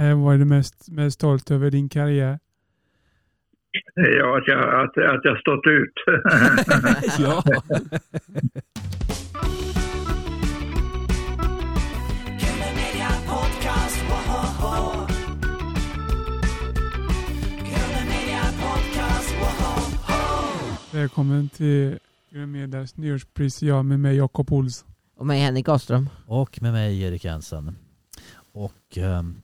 Eh, Vad är du mest, mest stolt över i din karriär? Ja, att jag, att, att jag stått ut. ja. Välkommen till Grön Medias nyårspris. Jag med mig Jakob Olsson. Och mig Henrik Ahlström. Och med mig Erik Jensen. Och ehm,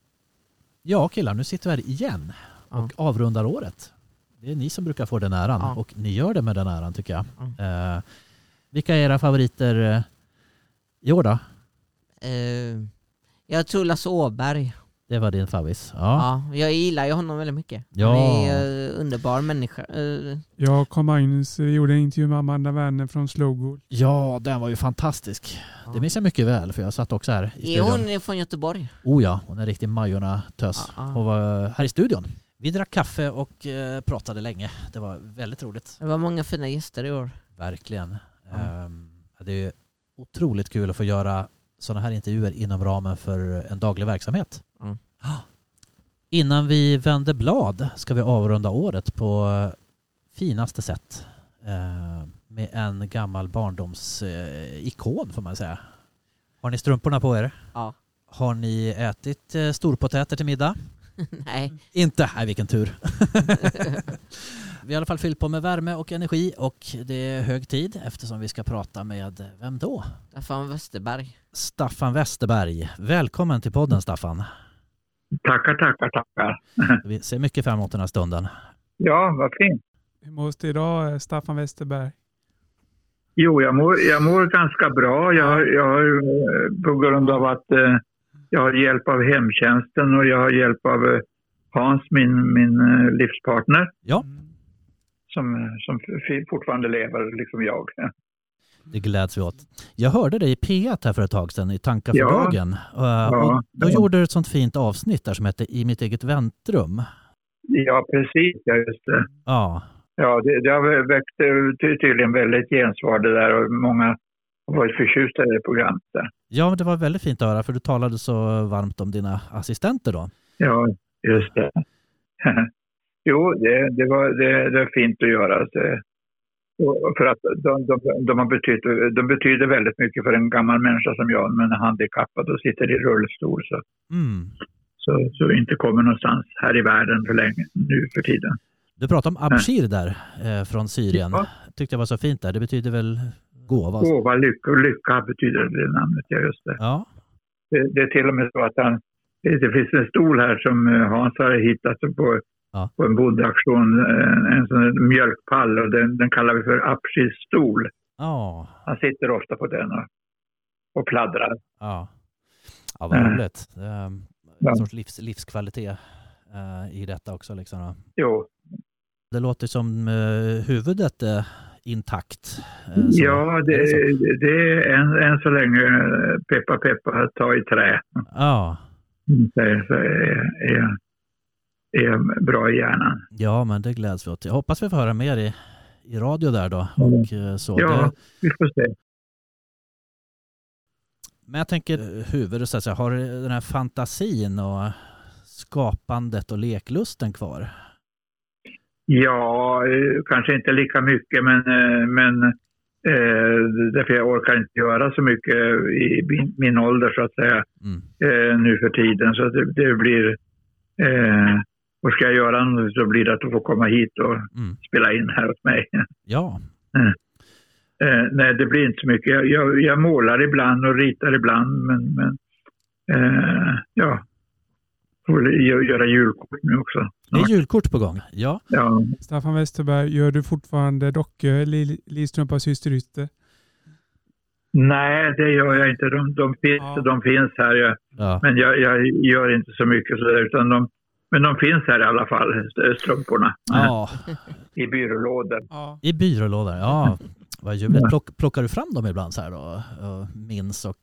ja killar, nu sitter vi här igen Ja. och avrundar året. Det är ni som brukar få den äran Ja. och ni gör det med den äran tycker jag. Eh, vilka är era favoriter eh, i år då? Eh, jag tror Lasse Åberg. Det var din favorit. Ja. Ja. jag gillar ju honom väldigt mycket. Ja. Han är eh, underbar människa. Eh, Jag och Magnus eh, gjorde en intervju med Amanda Werner från Slowgoal. ja, den var ju fantastisk. Det minns jag mycket väl för jag satt också här i är studion. hon från Göteborg? Oh ja, hon är en riktig Majorna-tös. Ja, ja. Hon var här i studion. Vi drack kaffe och eh, pratade länge. Det var väldigt roligt. Det var många fina gäster i år. Verkligen. Ja. Ehm, det är otroligt kul att få göra sådana här intervjuer inom ramen för en daglig verksamhet. Innan vi vänder blad ska vi avrunda året på finaste sätt eh, med en gammal barndomsikon får man säga. Har ni strumporna på er? Ja. Har ni ätit eh, storpotäter till middag? Nej. Inte? Nej, vilken tur. vi har i alla fall fyllt på med värme och energi och det är hög tid eftersom vi ska prata med, vem då? Staffan Westerberg. Staffan Westerberg. Välkommen till podden Staffan. Tackar, tackar, tackar. Vi ser mycket fram emot den här stunden. Ja, vad fint. Hur mås det idag, eh, Staffan Westerberg? Jo, jag mår, jag mår ganska bra. Jag, jag har eh, på grund av att eh, jag har hjälp av hemtjänsten och jag har hjälp av eh, Hans, min, min eh, livspartner, Ja, som, som fortfarande lever, liksom jag. Det gläds vi åt. Jag hörde dig i P1 här för ett tag sedan i Tankar för Ja. dagen. Eh, och då gjorde du ett sånt fint avsnitt där som hette I mitt eget väntrum. Ja, precis. Ja, just det. Ja, Ja, det, det har väckt eh, ty, tydligen väldigt gensvar det där och många har varit förtjusta i det programmet. Där. ja men det var väldigt fint att höra för du talade så varmt om dina assistenter då. Ja, just det. jo, det, det, var, det, det är fint att göra. Det, för att de, de, de, har betytt, de betyder väldigt mycket för en gammal människa som jag, men är handikappad och sitter i rullstol. Så, Mm. så, så inte kommer någonstans här i världen för länge nu för tiden. Du pratade om Abshir där eh, från Syrien. Ja. Tyckte jag var så fint där. Det betyder väl gåva? Gåva, lycka lycka betyder det namnet, ja just det. Ja. det. Det är till och med så att han, det det finns en stol här som eh, Hans har hittat på, Ja. på en bondeaktion, en, en sån mjölkpall och den, den kallar vi för Apsis stol. Ja. Han sitter ofta på den och, och pladdrar. Ja. Ja, vad Mm. roligt. Är En Ja. sorts livs, livskvalitet eh, i detta också. Liksom. då. Jo, Det låter som eh, huvudet är intakt. eh, så- ja det, är det så? är än, än så länge eh, peppa peppa ta i trä. Ja. Så, är- så är, är, är bra i hjärnan. ja, men det gläds vi åt. Jag hoppas vi får höra mer i, i radio där då. Och, eh, så. Ja, Det, vi får se. men jag tänker eh, huvudet, så att säga, har du den här fantasin och skapandet och leklusten kvar? Ja, eh, kanske inte lika mycket, men, men eh, därför jag orkar inte göra så mycket i min, min ålder så att säga Mm. eh, nu för tiden. Så det, det blir, eh, och ska jag göra något så blir det att du får komma hit och Mm. spela in här hos mig. Ja, Eh, nej, det blir inte så mycket. Jag, jag, jag målar ibland och ritar ibland, men, men eh, ja, får göra julkort nu också. det är snart. julkort på gång. Ja, Ja, Staffan Westerberg, gör du fortfarande dockor, Li- Listrumpa systerytter? Nej, det gör jag inte. De, de, finns, Ja. de finns här. Jag, ja. men jag, jag gör inte så mycket sådär, utan de, men de finns här i alla fall, st- strumporna. ja. I byrålådor. Ja. I byrålådor, ja. Vad ljuvligt. Plock, plockar du fram dem ibland så här då? Och minns och...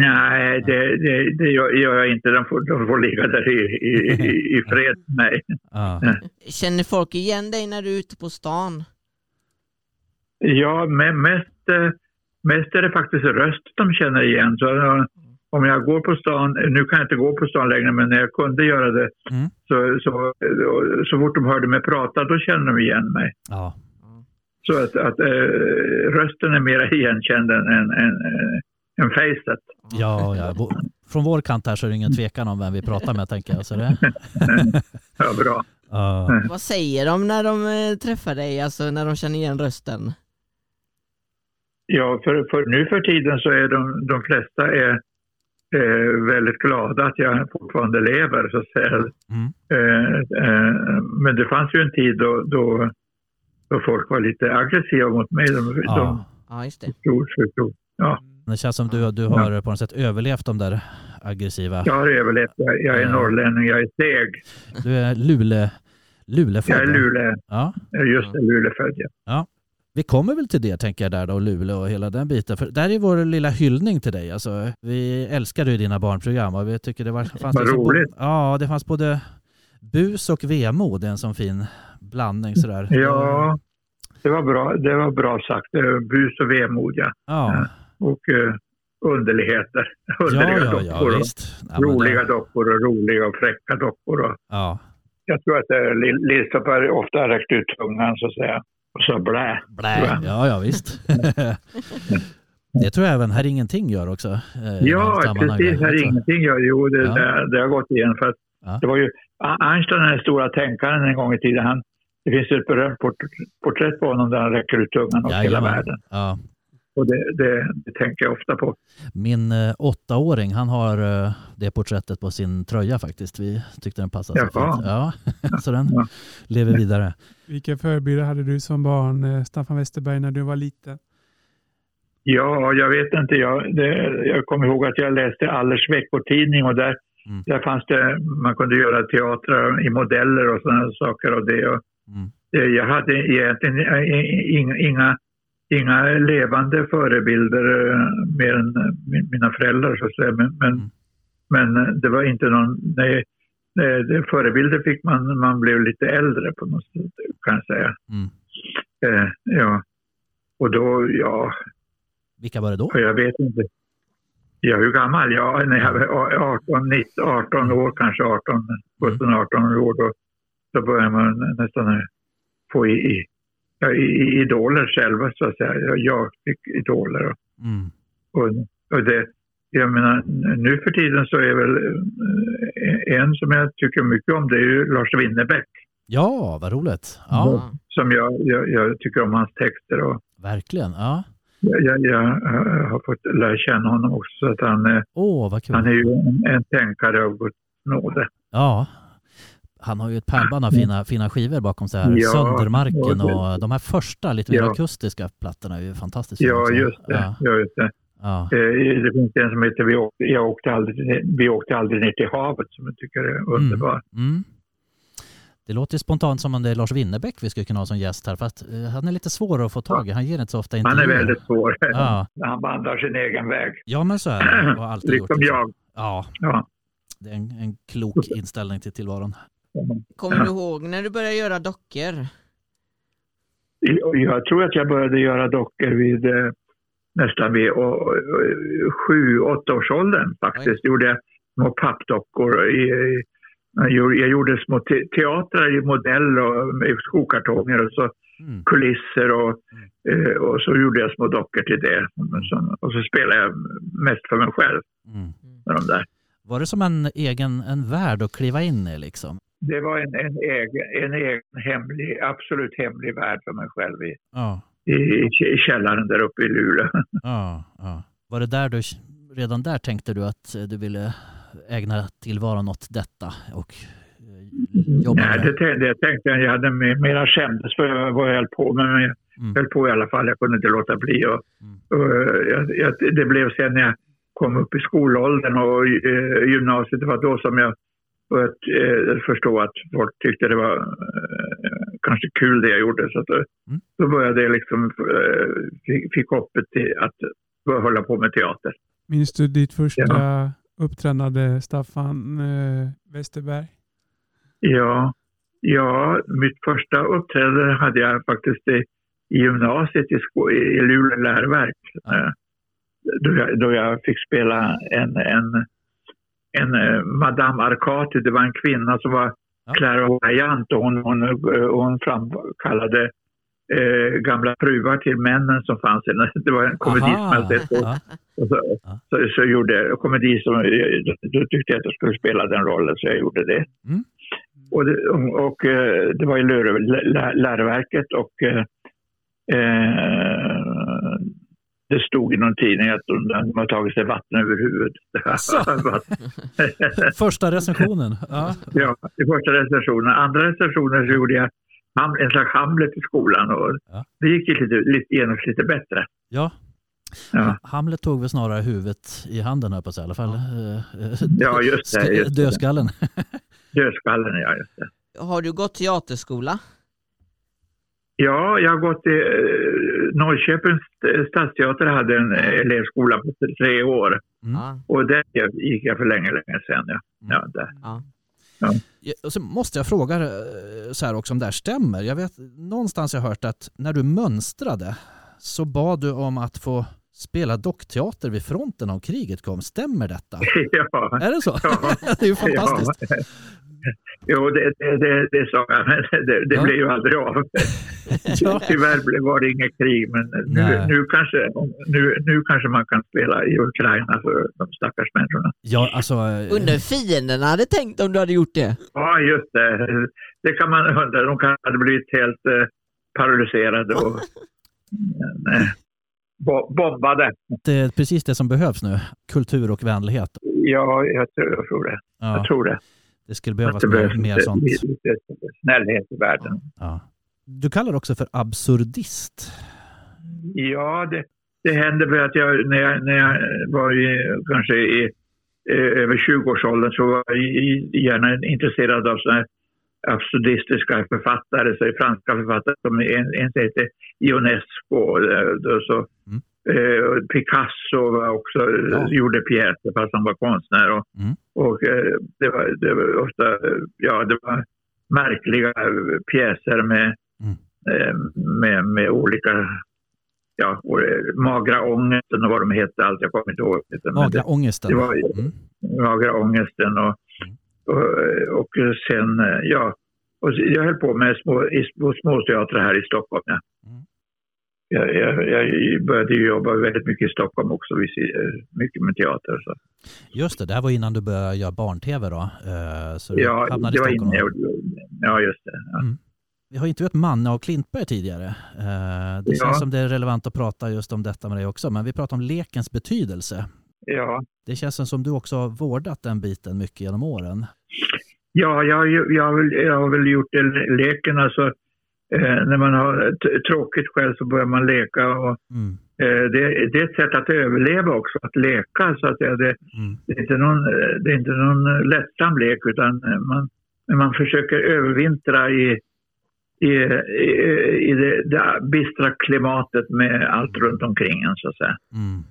Nej, det, det, det gör, jag inte. De får, de får ligga där i, i, i- fred med mig. Ja. Känner folk igen dig när du är ute på stan? Ja, men mest, eh, mest är det faktiskt röst de känner igen. Så, eh, om jag går på stan, nu kan jag inte gå på stan längre, men när jag kunde göra det, Mm. så, så, så fort de hörde mig prata, då kände de igen mig. Ja. Så att, att eh, rösten är mer igenkänd än, än, än, än facet. Ja, ja. Från vår kant här så är det ingen tvekan om vem vi pratar med tänker jag. Så det, Ja, bra. ja. Vad säger de när de eh, träffar dig, alltså när de känner igen rösten? Ja, för, för nu för tiden så är de, de flesta är, eh, väldigt glada att jag fortfarande lever, så att säga. Mm. Eh, eh, men det fanns ju en tid då, då, då folk var lite aggressiva mot mig. De, de ja. Ja, just det. förstod, förstod. Ja, Det känns som du, du har på något sätt överlevt de där aggressiva... jag har överlevt. Jag, jag är Ja. norrlänning, jag är seg. Du är Luleå, Luleåfödd? Jag är va? Luleå, Ja. just det, Luleåfödd. Ja. Vi kommer väl till det tänker jag där då, Luleå och hela den biten. För där är vår lilla hyllning till dig. Alltså, vi älskade ju dina barnprogram och vi tycker det var, fanns Vad roligt. Ja, det fanns både bus och vemod. En sån fin blandning sådär. ja, det var bra, det var bra sagt. Eh, Bus och vemod, ja. Ja, Och eh, underligheter. ja, Underliga ja, dockor. ja visst. Ja, roliga det, dockor och roliga och fräcka dockor. Och ja. jag tror att eh, Lill- Lill-Stoppar ofta räckt ut tungan så att säga. Och så blä. Blä. Ja, ja visst. det tror jag även Här Ingenting gör också. eh, Ja, precis. Här är ingenting gör. Jo, det, Ja. det, det har gått igen. För att Ja. Det var ju Einstein, den stora tänkaren en gång i tiden. Han, det finns ju ett berömt port, porträtt på honom där han räcker ut tungan åt hela världen. Ja. Och det, det, det tänker jag ofta på. Min eh, åttaåring, han har eh, det porträttet på sin tröja faktiskt. Vi tyckte den passade så Jaha. fint. Ja, så den Ja. lever vidare. Vilka förebilder hade du som barn, eh, Staffan Westerberg, när du var liten? Ja, jag vet inte. Jag, det, jag kommer ihåg att jag läste Allers veckotidning och där, Mm. där fanns det, man kunde göra teatrar i modeller och sådana saker. Och det, och Mm. det, jag hade egentligen inga, inga, levande förebilder eh, mer än min- mina föräldrar så att säga. Men, men, Mm. men det var inte någon, nej, det, förebilder fick man när man blev lite äldre på något sätt kan jag säga. Mm. Eh, ja. Och då, ja, Vilka var det då? jag vet inte. Ja, hur gammal? Ja, när jag var 18, 19, 18 år, kanske 18, 17, 18 år. Då, då börjar man nästan få i, i, ja, idoler själva, så att säga. Jag- fick idoler. Och, Mm. och, och det, jag menar, nu för tiden så är väl eh, en som jag tycker mycket om, det är ju Lars Winnerbäck. Ja, vad roligt. Ja, Ja. Som jag, jag, jag tycker om hans texter. Och verkligen. Ja. jag, jag, har fått lära känna honom också. Så att han, kul. Han är ju en, en tänkare av Guds nåde. Ja. Han har ju ett pärlband av fina, fina skivor bakom sig här. Ja, Söndermarken och de här första lite mer Ja. akustiska plattorna är ju fantastiskt fina Ja, just det. Ja, Ja. just det. ja. Eh, det finns en som heter Vi åkte, jag åkte aldrig, Vi åkte aldrig ner till havet som jag tycker är underbar. Mm. Det låter spontant som om det är Lars Winnerbäck vi skulle kunna ha som gäst här, fast eh, han är lite svår att få tag i. Han ger inte så ofta Han är intervjuer. väldigt svår. Ja. Han vandrar sin egen väg. Ja, men så är det. Och alltid Liksom jag. Ja, Ja. det är en, en klok inställning till tillvaron. Kommer du ihåg när du började göra dockor? Jag tror att jag började göra dockor vid eh, nästan vid sju, åtta års åldern faktiskt. Gjorde jag små pappdockor. Jag gjorde- gjorde små te teatrar i modell och skokartonger och så Mm. kulisser och, eh, och så gjorde jag små dockor till det. Och så spelade jag mest för mig själv Mm. med de där. Var det som en egen en värld att kliva in i liksom? Det var en, en, egen, en egen hemlig, absolut hemlig värld för mig själv i, Ja, i, i källaren där uppe i Luleå. ja, ja. Var det där du, redan där tänkte du att eh, du ville ägna tillvaron åt detta och eh, jobba Nej, med det tänkte jag. tänkte jag. Hade mer- mera skämdes för vad jag höll på med. Men jag Mm. höll på i alla fall. Jag kunde inte låta bli. Och, Mm. och, jag, jag, det blev sen när jag kom upp i skolåldern och eh, gymnasiet. Det var då som jag började eh, förstå att folk tyckte det var eh, kanske kul det jag gjorde. Så att, eh, Mm. Då började jag liksom, eh, fick, fick hoppet till att börja hålla på med teater. Minns du ditt första Ja. uppträdande, Staffan eh, Westerberg? Ja, ja, mitt första uppträdande hade jag faktiskt i, i gymnasiet i, i Luleå läroverk. Ja. Eh, då, jag, då jag fick spela en, en, en eh, Madame Arcati. Det var en kvinna som var Ja. clairvoyant och hon, hon, eh, hon framkallade eh, gamla fruar till männen som fanns. Det var en komedi som jag sett. Och, ja. och så, Ja. så, så gjorde komedi som, då tyckte jag att jag skulle spela den rollen så jag gjorde det. Mm. Och, det, och eh, det var i lär, lär, läroverket och eh, eh, det stod i någon tidning att de, de har tagit sig vatten över huvudet. Asså? Första recensionen. Ja. ja, i första recensionen. Andra recensioner så gjorde jag en slags Hamlet i skolan och Ja. det gick ju lite, lite, genast lite bättre. ja. Ja. Hamlet tog väl snarare huvudet i handen här på sig, i alla fall. Eh, Ja, just det, just det. Dödskallen. Dödskallen, ja. Just det. Har du gått teaterskola? Ja, jag har gått i eh, Norrköpings stadsteater hade en elevskola på tre år Mm. Och där gick jag för länge, länge sedan. Ja. Ja, där. ja. Ja, Och så måste jag fråga eh, så här också om det här stämmer. Jag vet någonstans jag hört att när du mönstrade så bad du om att få spela dockteater vid fronten om kriget kom. Stämmer detta? ja. Är det så? Ja. det är ju fantastiskt. Ja. Jo, det, det, det, det sa jag, men det, det Ja. blev ju aldrig av. Ja. Tyvärr blev- var det inget krig, men nu, Nej. nu, kanske, nu, nu kanske man kan spela i Ukraina för de stackars människorna. Ja, alltså... eh, Undrar hur fienderna hade tänkt om du hade gjort det? Ja, just det. Det kan man undra. De kan ha blivit helt eh, paralyserade och eh, bo- bombade. Det är precis det som behövs nu. Kultur och vänlighet. Ja, jag tror, jag tror det. Jag Ja, tror det. det skulle behövas det mer, behövs mer sånt. snällhet i världen. Ja. Du kallar det också för absurdist. Ja, det, det hände för att jag när, jag när jag var i, kanske i över 20-årsåldern så var jag gärna intresserad av såna här absurdistiska författare, så franska författare som en, en heter Ionesco eh, så, Mm. eh, Picasso var också, Ja. gjorde pjäser fast han var konstnär. Och, Mm. och eh, det, var, det var ofta eh, ja, det var märkliga eh, pjäser med, Mm. eh, med, med olika ja, och, eh, magra ångesten och vad de hette, allt jag kommer inte ihåg. Magra ångesten. det var Mm. magra ångesten och, och, och sen, ja, och jag höll på med små, i, på småteatrar här i Stockholm. Ja. Mm. Jag, jag, jag började ju jobba väldigt mycket i Stockholm också, eh, mycket med teater. Så. Just det, det här var innan du började göra barn-tv då. Eh, Så du Ja, hamnade det i var Stockholm. inne, ja, just det. Ja. Mm. Vi har intervjuat Manne och Klintberg tidigare. Eh, Det Ja. känns som det är relevant att prata just om detta med dig också, men vi pratar om lekens betydelse. Ja, Det känns som du också har vårdat den biten mycket genom åren. Ja, jag, jag, har väl, jag har väl gjort det, leken. Alltså, eh, när man har tråkigt själv så börjar man leka. Och, Mm. eh, det, det är ett sätt att överleva också, att leka. Så att säga. det, Mm. det, är inte någon, det är inte någon lättsam lek utan man, man försöker övervintra i, i, i, i det, det bistra klimatet med allt runt omkring en så att säga. Mm.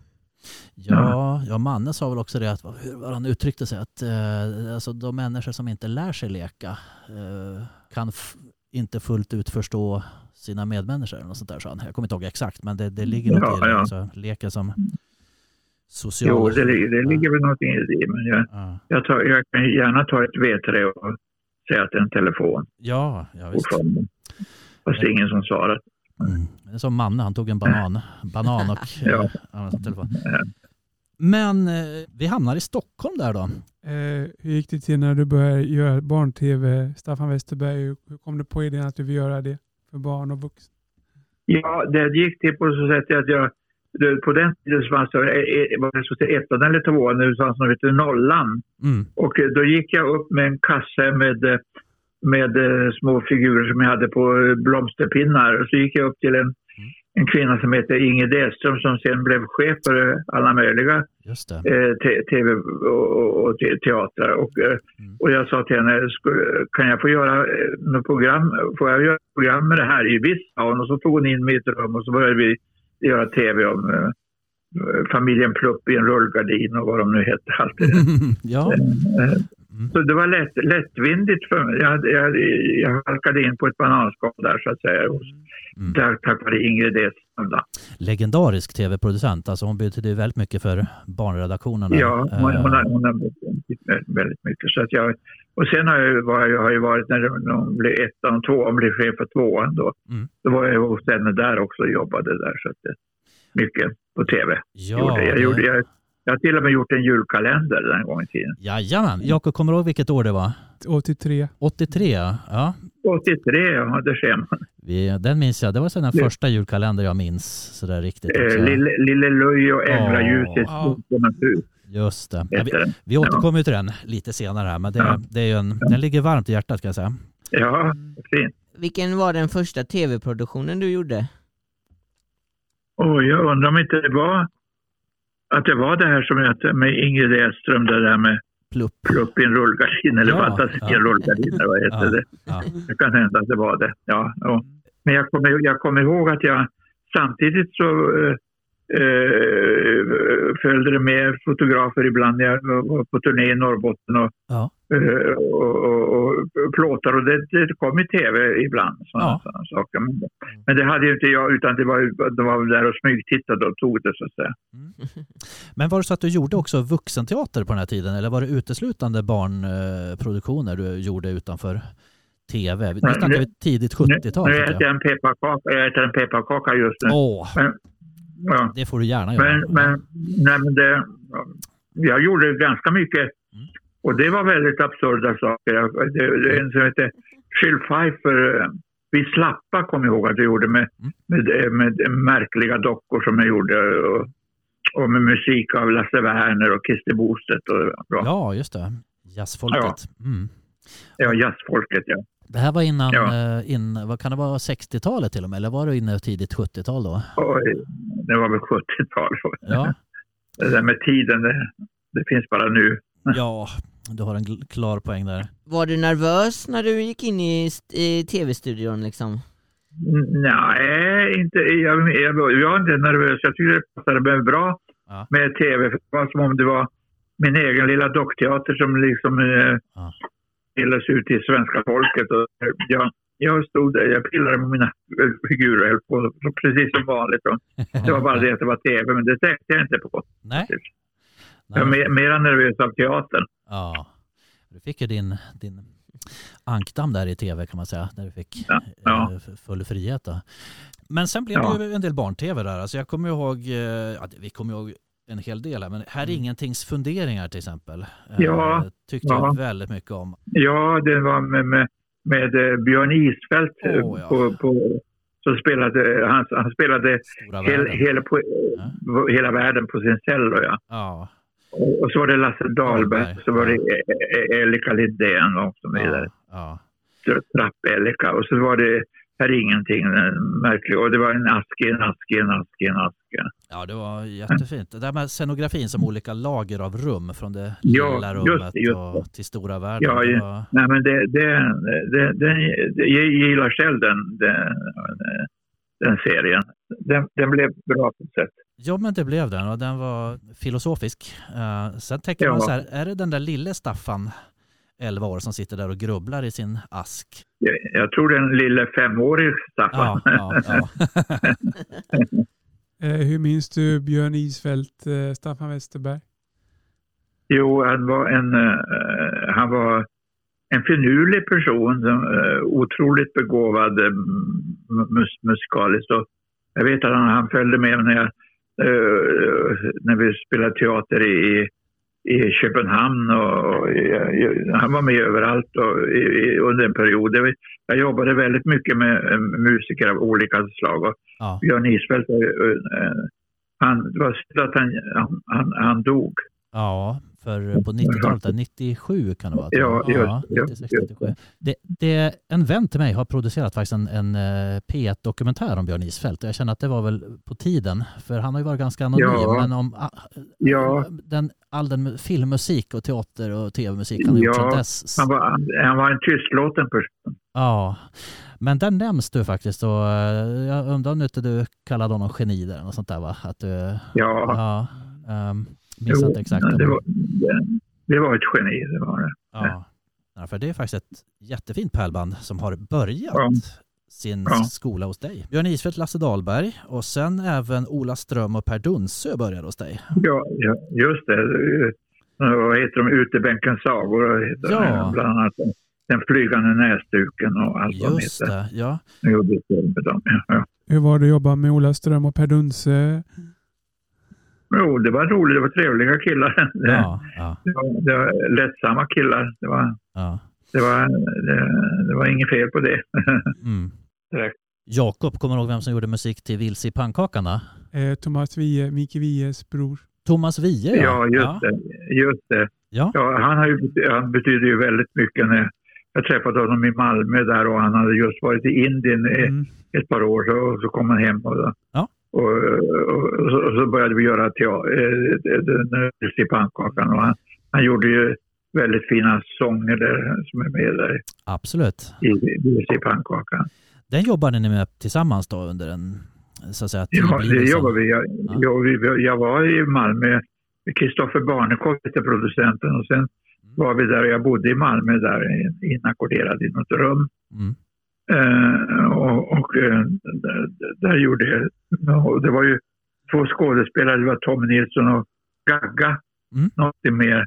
Ja, ja, Manne sa väl också det, att, hur var han uttryckte sig, att eh, alltså, de människor som inte lär sig leka eh, kan inte fullt ut förstå sina medmänniskor. Eller något sånt där, sa han. Jag kommer inte ihåg exakt, men det, det ligger något Ja, i det. ja. Alltså, leken som social... Jo, det, det ligger väl något i det. Men jag, Ja, jag, tar, jag kan gärna ta ett V3 och säga att det är en telefon. ja, ja visst. Fast det är ingen som svarar. Mm. Det är som Manne, han tog en banan, banan och Ja. eh, använde som telefon. Ja. Men eh, vi hamnar i Stockholm där då. Eh, hur gick det till när du började göra barn-tv? Staffan Westerberg, hur kom du på idén att du vill göra det för barn och vuxna? Ja, det gick till på så sätt att jag det- på den tiden så fanns det, jag säga, ettan eller tvåan, det fanns något som heter nollan. Mm. Och eh, då gick jag upp med en kasse med, med eh, små figurer som jag hade på eh, blomsterpinnar. Och så gick jag upp till en, en kvinna som heter Inge Deström som sen blev chef för eh, alla möjliga Just det. eh, tv och, och, och te- teatrar. Och, eh, Mm. och jag sa till henne, "Skulle- kan jag få göra eh, något program? Får jag göra ett program med det här i visst? hon. Och så tog hon in mig i ett rum och så började vi göra tv om eh, familjen Plupp i en rullgardin och vad de nu hette. Allt det där. ja. Mm. Så det var lätt, lättvindigt för mig. Jag, jag, jag halkade in på ett bananskal där så att säga. Och Mm. Där tack vare Ingrid Strömda. Legendarisk tv-producent, alltså hon betyder ju väldigt mycket för barnredaktionen. där. Ja, hon, Eh, hon, har, hon har betytt väldigt- mycket. Så att jag, och sen har jag, var, jag har ju varit när hon blev ettan och tvåan, blev chef för tvåan då. Mm. Då var jag hos henne där också och jobbade där. Så att det, mycket på tv. ja, gjorde. Jag, gjorde, jag, jag har till och med gjort en julkalender den gången i tiden. Jajamän. Jakob, kommer du ihåg vilket år det var? 83. 83, ja. 83, ja det ser man. Vi, den minns jag. Det var så den Ja. första julkalender jag minns sådär riktigt. Eh, Lille, Lille Löj och Änglaljusets Ja. Bokornas hus Just det. Ja, vi, vi återkommer ju till den lite senare här, men det, Ja. det är ju en, den ligger varmt i hjärtat ska jag säga. Ja, fint. Vilken var den första tv-produktionen du gjorde? Och jag undrar om inte det var att det var det här som jag med Ingrid Edström, det där med Plupp. plupp i en rullgardin eller Ja, fantasi i ja. en rullgardin, vad heter Ja, det? ja. Det kan hända att det var det. Ja, ja. Men jag kommer, jag kommer ihåg att jag samtidigt så eh, eh, följde med fotografer ibland när jag var på turné i Norrbotten och, Ja. eh, och, och, och plåtar och det, det kom i tv ibland sådana, Ja. sådana saker. Men, men det hade ju inte jag utan det var, de var där och smygtittade och tog det så att säga. Men var det så att du gjorde också vuxenteater på den här tiden eller var det uteslutande barnproduktioner du gjorde utanför tv? Nu snackar nu- vi tidigt Nu, 70-tal. nu tycker äter jag en pepparkaka, jag äter en pepparkaka just nu. Åh, Men, ja. det får du gärna göra. Men, men, nej, men det, jag gjorde ganska mycket och det var väldigt absurda saker. Det, det en som heter Jill Pfeiffer, Vi slappa kommer jag ihåg att jag gjorde med, med, med märkliga dockor som jag gjorde och, och med musik av Lasse Werner och Christer Bostedt och ja, Ja, just det. Jazzfolket. Mm. ja, jazzfolket. Ja. Det här var innan, Ja. eh, in, vad kan det vara, 60-talet till och med? Eller var det inne tidigt 70-tal då? Oj, det var väl 70-tal. Ja, Det där med tiden, det, det finns bara nu. ja du har en klar poäng där. Var du nervös när du gick in i, i tv-studion liksom? Nej, inte, jag, jag, jag var inte nervös. Jag tyckte det passade mig bra Ja. med tv. Det var som om det var min egen lilla dockteater som liksom eh, Ja. Delades ut till svenska folket. Och jag, jag stod där, jag pillade med mina figurer höll på, precis som vanligt. Och det var bara det att det var tv, men det tänkte jag inte på. Nej. Jag Nej. mer, mera nervös av teatern. Ja, du fick ju din, din ankdamm där i tv kan man säga, där du fick Ja, ja. eh, full frihet. Då. Men sen blev Ja. det ju en del barn-tv där. Alltså jag kommer ihåg, eh, ja, vi kommer ihåg en hel del här, men här är ingentings funderingar till exempel. Eh, Mm. Ja, Tyckte ja. jag väldigt mycket om. Ja, det var med, med, med eh, Björn Isfält eh, Åh, ja. på, på, som spelade, han, han spelade hel, hela, på, hela världen på sin cello. Ja. Ja, Och, så var det Lasse Dahlberg, Dahlberg, så var det ja. E- E- Elika Lidén och så vidare. ja, ja. Trapp-Elika. Och så var det Här är ingenting eh, märkligt. Och det var en ask, en ask, en ask, en ask. Ja, det var jättefint. Det där med scenografin som olika lager av rum från det Ja, lilla just rummet det, just och till stora världen. Ja, det var, Nej, men det, det, det, det, det, jag gillar själv den, den, den serien. Den, den blev bra på ett sätt. ja, men det blev den och den var filosofisk. Uh, sen tänker man Ja. så här, är det den där lille Staffan, 11 år, som sitter där och grubblar i sin ask? Jag, jag tror den lille femårige Staffan. Ja, ja, ja. Eh, hur minns du Björn Isfält, eh, Staffan Westerberg? Jo, han var en, eh, han var en finurlig person, som, otroligt begåvad mus, musikaliskt. Och jag vet att han, han följde med när, jag, när vi spelade teater i, i Köpenhamn. Och, han var med överallt och, under en period. Jag, jobbade väldigt mycket med eh, musiker av olika slag. Och ja. Björn Isfält, eh, eh, han, det var synd att han, han, han, han dog. Ja, för på 90-talet, där, 97 kan det vara. Ja, ja, just- 96, just 97. Det, det, en vän till mig har producerat faktiskt en, en eh, P1-dokumentär om Björn Isfält jag känner att det var väl på tiden, för han har ju varit ganska anonym, Ja. men om ah, Ja. den, all den filmmusik och teater och tv-musik han har gjort Ja, sedan dess. Han var, han var en tystlåten person. Ja, men den nämns du faktiskt och eh, jag undrar om inte du kallade honom geni där och sånt där va? Att du, Ja, ja, um, minns inte exakt. det, var, det, det var ett geni, det var det. Ja. ja, för det är faktiskt ett jättefint pärlband som har börjat Ja. sin Ja. skola hos dig. Björn Isfeldt, Lasse Dahlberg och sen även Ola Ström och Per Dunsö började hos dig. Ja, ja just det. Vad heter de? Utebänkens sagor heter Ja. de, bland annat. Den flygande näsduken och allt vad de heter. det, ja. Jag gjorde med dem. Ja. Hur var det att jobba med Ola Ström och Per Dunse? Jo, det var roligt. Det var trevliga killar. Det, Ja, ja, det, var, det var lättsamma killar. Det var, ja. det var, det, det var inget fel på det. Mm. Jakob, kommer du ihåg vem som gjorde musik till Vilse i pannkakan? då? Eh, Thomas Wiehe, Micke Wiehes bror. Thomas Wiehe Ja, just ja. det. Just det. Ja. Ja, han, har ju, han betyder ju väldigt mycket. När jag träffade honom i Malmö där och han hade just varit i Indien i Mm. ett par år så, och så kom han hem och, Ja. Och, och, och, så, började vi göra teater i pannkakan och han, han gjorde ju väldigt fina sånger där, som är med där Absolut. i, i, i pannkakan. Den jobbade ni med tillsammans då under en så att säga Ja, det tillblivelse? jobbar vi. Jag, Ja. jag, jag var i Malmö, Kristoffer Barnekow hette producenten och sen var vi där och jag bodde i Malmö där inackorderad i något rum. Mm. Eh, och och eh, där, där gjorde jag, och det var ju två skådespelare, det var Tom Nilsson och Gagga, Mm. något mer,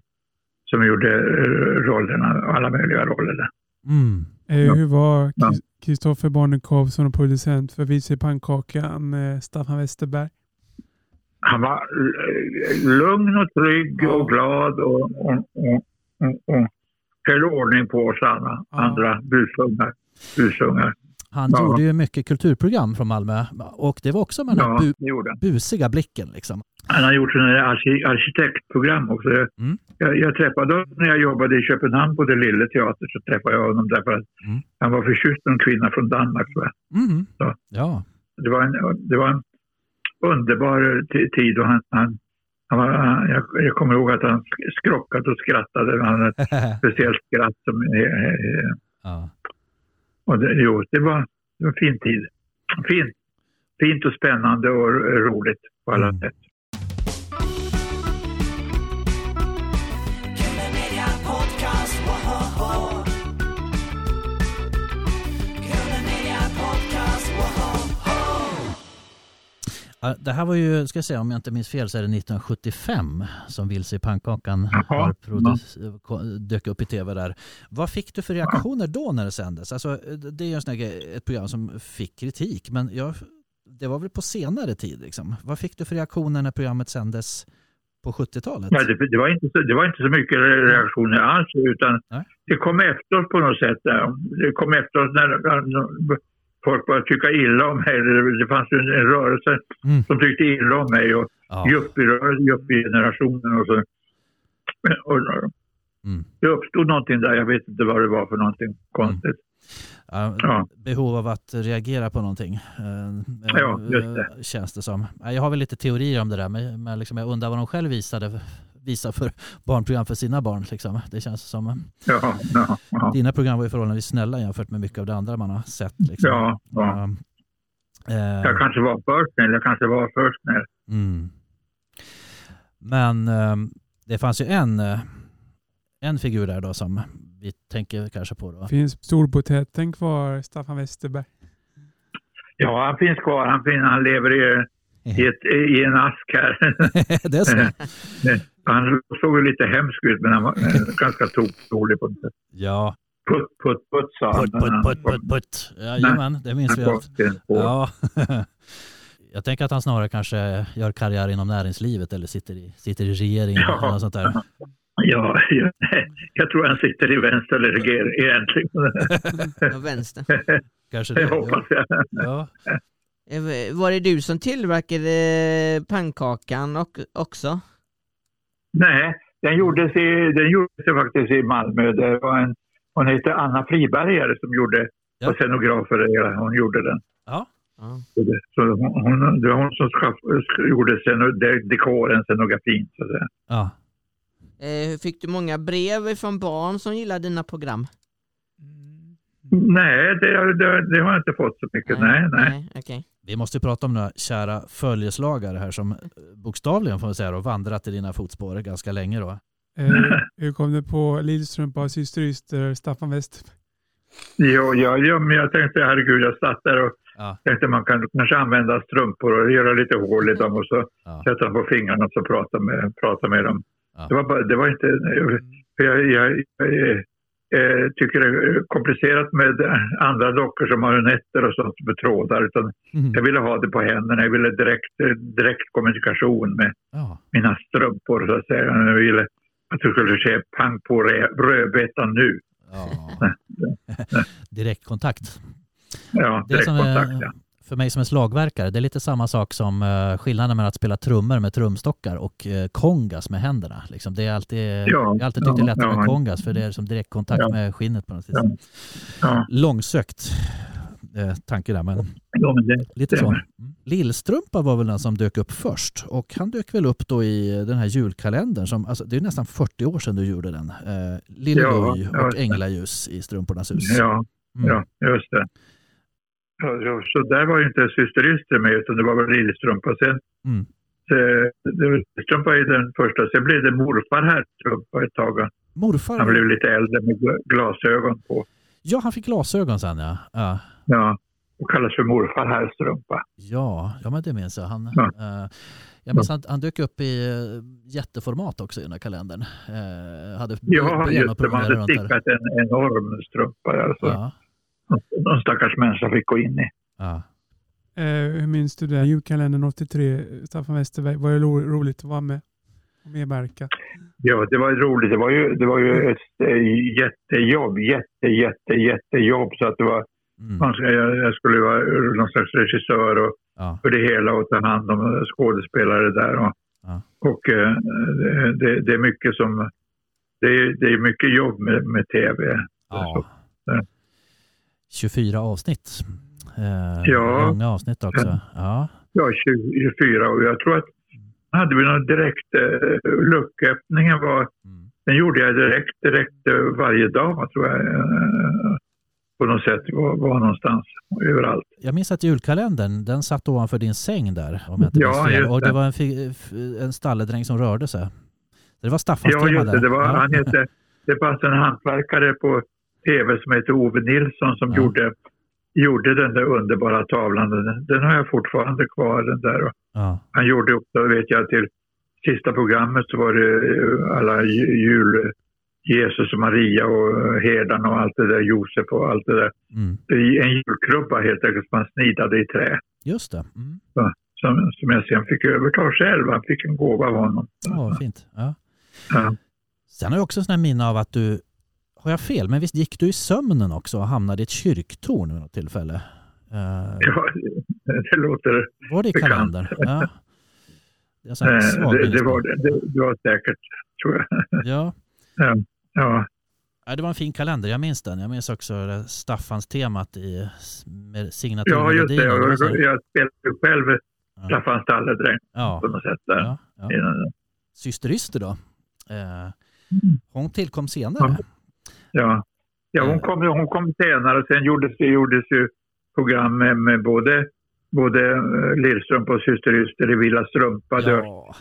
som gjorde eh, rollerna, alla möjliga roller där. Mm. Eh. Hur var Ja. Kristoffer Barnekow som producent för Vilse i pannkakan, eh, Staffan Westerberg? Han var eh, lugn och trygg Ja. och glad och, och, och, och, och höll ordning på oss alla Ja. andra busungar. Busungar. Han Ja. gjorde ju mycket kulturprogram från Malmö och det var också med den här Ja, bu busiga blicken liksom. Han har gjort sådana arkitektprogram också. Jag, Mm. jag, jag träffade honom när jag jobbade i Köpenhamn på det lilla teatern. Så träffade jag honom därför att Mm. han var förtjust i en kvinna från Danmark. tror jag. Mm. Ja. Det, var en, det var en underbar tid och han, han, han var, han, jag, jag kommer ihåg att han sk- skrockade och skrattade. Han hade ett speciellt skratt. Som, eh, eh, ja. Och det, jo, det var, det var en fin tid. Fint, fint och spännande och roligt på alla Mm. sätt. Det här var ju, ska jag säga, om jag inte minns fel så är det 1975 som Vilse i pannkakan Jaha, har produ- ko- dök upp i tv där. Vad fick du för reaktioner då när det sändes? Alltså, det är ju en sån grej- ett program som fick kritik, men jag, det var väl på senare tid liksom. Vad fick du för reaktioner när programmet sändes på 70-talet? Ja, det, det, var inte så, det var inte så mycket reaktioner alls, utan Nej. det kom efteråt på något sätt. Det kom efteråt när när folk började tycka illa om mig. Det, fanns en, rörelse Mm. som tyckte illa om mig och Ja. yuppie-generationen och så. Och, och, Mm. det uppstod någonting där, jag vet inte vad det var för någonting konstigt. Ja, Ja. Behov av att reagera på någonting. eh, Ja, just det. eh, Känns det som. Ja, Jag har väl lite teorier om det där, men, men liksom jag undrar vad de själv visade, visar för barnprogram för sina barn. Liksom. Det känns som... Ja, ja, ja. Dina program var ju förhållandevis snälla jämfört med mycket av det andra man har sett. Liksom. Ja, ja. Eh, Jag kanske var för snäll, jag kanske var för snäll. mm. Men eh, det fanns ju en, eh, en figur där då som vi tänker kanske på då. Finns storpotäten kvar, Staffan Westerberg? Ja, han finns kvar. Han, finns, han lever i, i, ett, i en ask här. det är så? Han såg ju lite hemsk ut, men han var eh, ganska tokrolig på något sätt. Ja. Putt, putt, putt, sa han. Putt, putt, putt, putt, putt. Jajamän, det minns vi. Ja. Jag tänker att han snarare kanske gör karriär inom näringslivet eller sitter i, sitter i regeringen Ja. eller något sånt där. Ja, ja, jag tror han sitter i vänster eller reger egentligen. Vänster. Kanske det. Det hoppas jag. Ja. Eh, Var det du som tillverkade eh, pannkakan också? Nej, den gjordes, i, den gjordes faktiskt i Malmö. Det var en, hon hette Anna Fribergare som gjorde, Ja. och scenografer, hon gjorde den. Ja. Så hon, hon, det var hon som skaff, gjorde sceno, de- dekoren, scenografin. Så att säga. Ja. Eh, Fick du många brev från barn som gillar dina program? Nej, det, det, det har jag inte fått så mycket. Nej, nej. okej. Vi måste prata om några kära följeslagare här som eh, bokstavligen får man säga och vandrat i dina fotspår ganska länge då. Eh, hur kom du på Lillstrumpa och Syster Yster, Staffan Westerberg? Ja, ja, ja, men jag tänkte herregud, jag satt där och Ja. tänkte man kan kanske använda strumpor och göra lite hål i dem och så Ja. sätta dem på fingrarna och så prata med, prata med dem. Ja. Det, var bara, det var inte... För jag, jag, jag, eh, tycker det är komplicerat med andra dockor som har nätter och sånt med trådar. Utan Mhm. jag ville ha det på händerna. Jag ville direkt, direkt kommunikation med Ja. mina strumpor så att säga. Jag ville att du skulle se pang på rö- rödbetan nu. Ja. Direktkontakt. Ja, Det direktkontakt. eh, Ja. För mig som är slagverkare, det är lite samma sak som eh, skillnaden mellan att spela trummor med trumstockar och eh, kongas med händerna. Liksom. Det är alltid, jag har alltid tyckt det är ja, lättare ja. med kongas för det är som direktkontakt Ja. med skinnet på något. Ja. Ja, Långsökt eh, tanke där, men ja, men det, lite så. Stämmer. Mm. Lillstrumpa var väl den som dök upp först och han dök väl upp då i den här julkalendern som, alltså, det är nästan 40 år sedan du gjorde den. Eh, Ja, ja, och Änglaljus i Strumpornas hus. ja, Mm. ja, just det. Ja, ja, så där var ju inte syster Yster med utan det var väl Lillstrumpa. Sen Mm. eh, Lillstrumpa är den första. Sen blev det morfar här Strumpa ett tag. Morfar, Han blev lite äldre med gla- glasögon på. ja han fick glasögon sen ja. ja. Ja, och kallas för morfar här Strumpa. Ja, ja men det minns jag. Han, Ja. eh, jag minns att han dök upp i eh, jätteformat också i den här kalendern. Eh, hade Ja, just det. Man hade stickat en enorm strumpa. Alltså. Ja, Någon stackars människa fick gå in i. ja. Eh, hur minns du det? Julkalendern 83, Staffan Westerberg. Var det ro- roligt att vara med och medverka? Ja, det var roligt. Det var ju, det var ju ett eh, jättejobb. Jätte, jätte, jättejobb. Så att det var, Mm. man jag, jag skulle vara någon slags regissör och ja. för det hela och ta hand om skådespelare där. Och, Ja. och eh, det, det, är mycket som... Det är, det är mycket jobb med, med tv. ja. Ja. 24 avsnitt. Eh, Ja. Långa avsnitt också. Ja. Ja, 24 och jag tror att hade vi någon direkt... Eh, lucköppningen var... Mm. Den gjorde jag direkt, direkt eh, varje dag tror jag. Eh, på något sätt var, var någonstans, överallt. Jag minns att julkalendern, den satt ovanför din säng där. Om jag inte Ja, fel. Och det var en, en stalledräng som rörde sig. Det var Staffans Ja, just det. Det, var, han hette, det fanns en hantverkare på tv som heter Ove Nilsson som Ja. gjorde, gjorde den där underbara tavlan. Den, den har jag fortfarande kvar. Den där. Ja. Han gjorde också, vet jag, till sista programmet så var det eh, alla ju- jul... Jesus och Maria och herdarna och allt det där, Josef och allt det där. Mm. En julkrubba helt enkelt som han snidade i trä. Just det. Mm. Som, som jag sen fick överta själv. Han fick en gåva av honom. Ja, vad fint. Ja. Ja. Sen har jag också här minne av att du, har jag fel, men visst gick du i sömnen också och hamnade i ett kyrktorn vid något tillfälle? Eh, Ja, det låter... var det i kalendern? Ja. Det, eh, Det, det, var, det, det var säkert, tror jag. Ja. Ja, ja, det var en fin kalender. Jag minns den. Jag minns också det Staffans temat i signaturmelodin. ja just det. Jag, jag spelade själv Ja. Staffan Stalledräng Ja, på något sätt. Där. ja, ja. Syster Yster då? Eh, Mm. hon tillkom senare. Ja, ja hon, Eh. kom, hon kom senare. Sen gjordes det gjordes ju program med, med både, både eh, Lillstrumpa och Syster Yster i Villa Strumpa. Ja.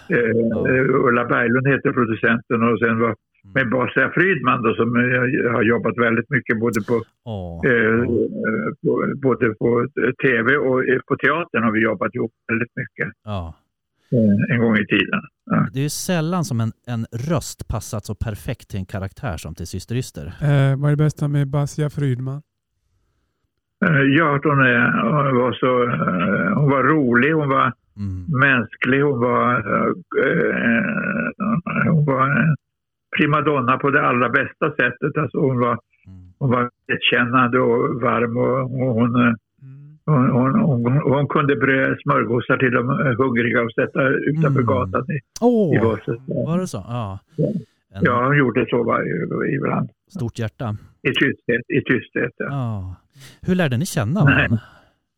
eh, Ja. eh, Ulla Berglund heter producenten och sen var med Basia Frydman då, som eh, har jobbat väldigt mycket både på, Åh, eh, ja. på, både på tv och på teatern har vi jobbat ihop väldigt mycket ja. Eh, en gång i tiden. Det är ju sällan som en, en röst passat så perfekt till en karaktär som till Syster Yster. Eh, vad är det bästa med Basia Frydman? Eh, Ja, att hon, är, hon var så eh, hon var rolig, hon var Mm. mänsklig, hon var, eh, hon var primadonna på det allra bästa sättet. Alltså hon var, Mm. hon var kännande och varm och hon, eh. Hon, hon, hon, hon kunde bre smörgåsar till de hungriga och sätta utanför Mm. gatan i, i Åh, båset. var det så? Ja. En Ja, hon gjorde så varje, ibland. Stort hjärta. I tysthet. I tysthet ja. Ja. Hur lärde ni känna varandra?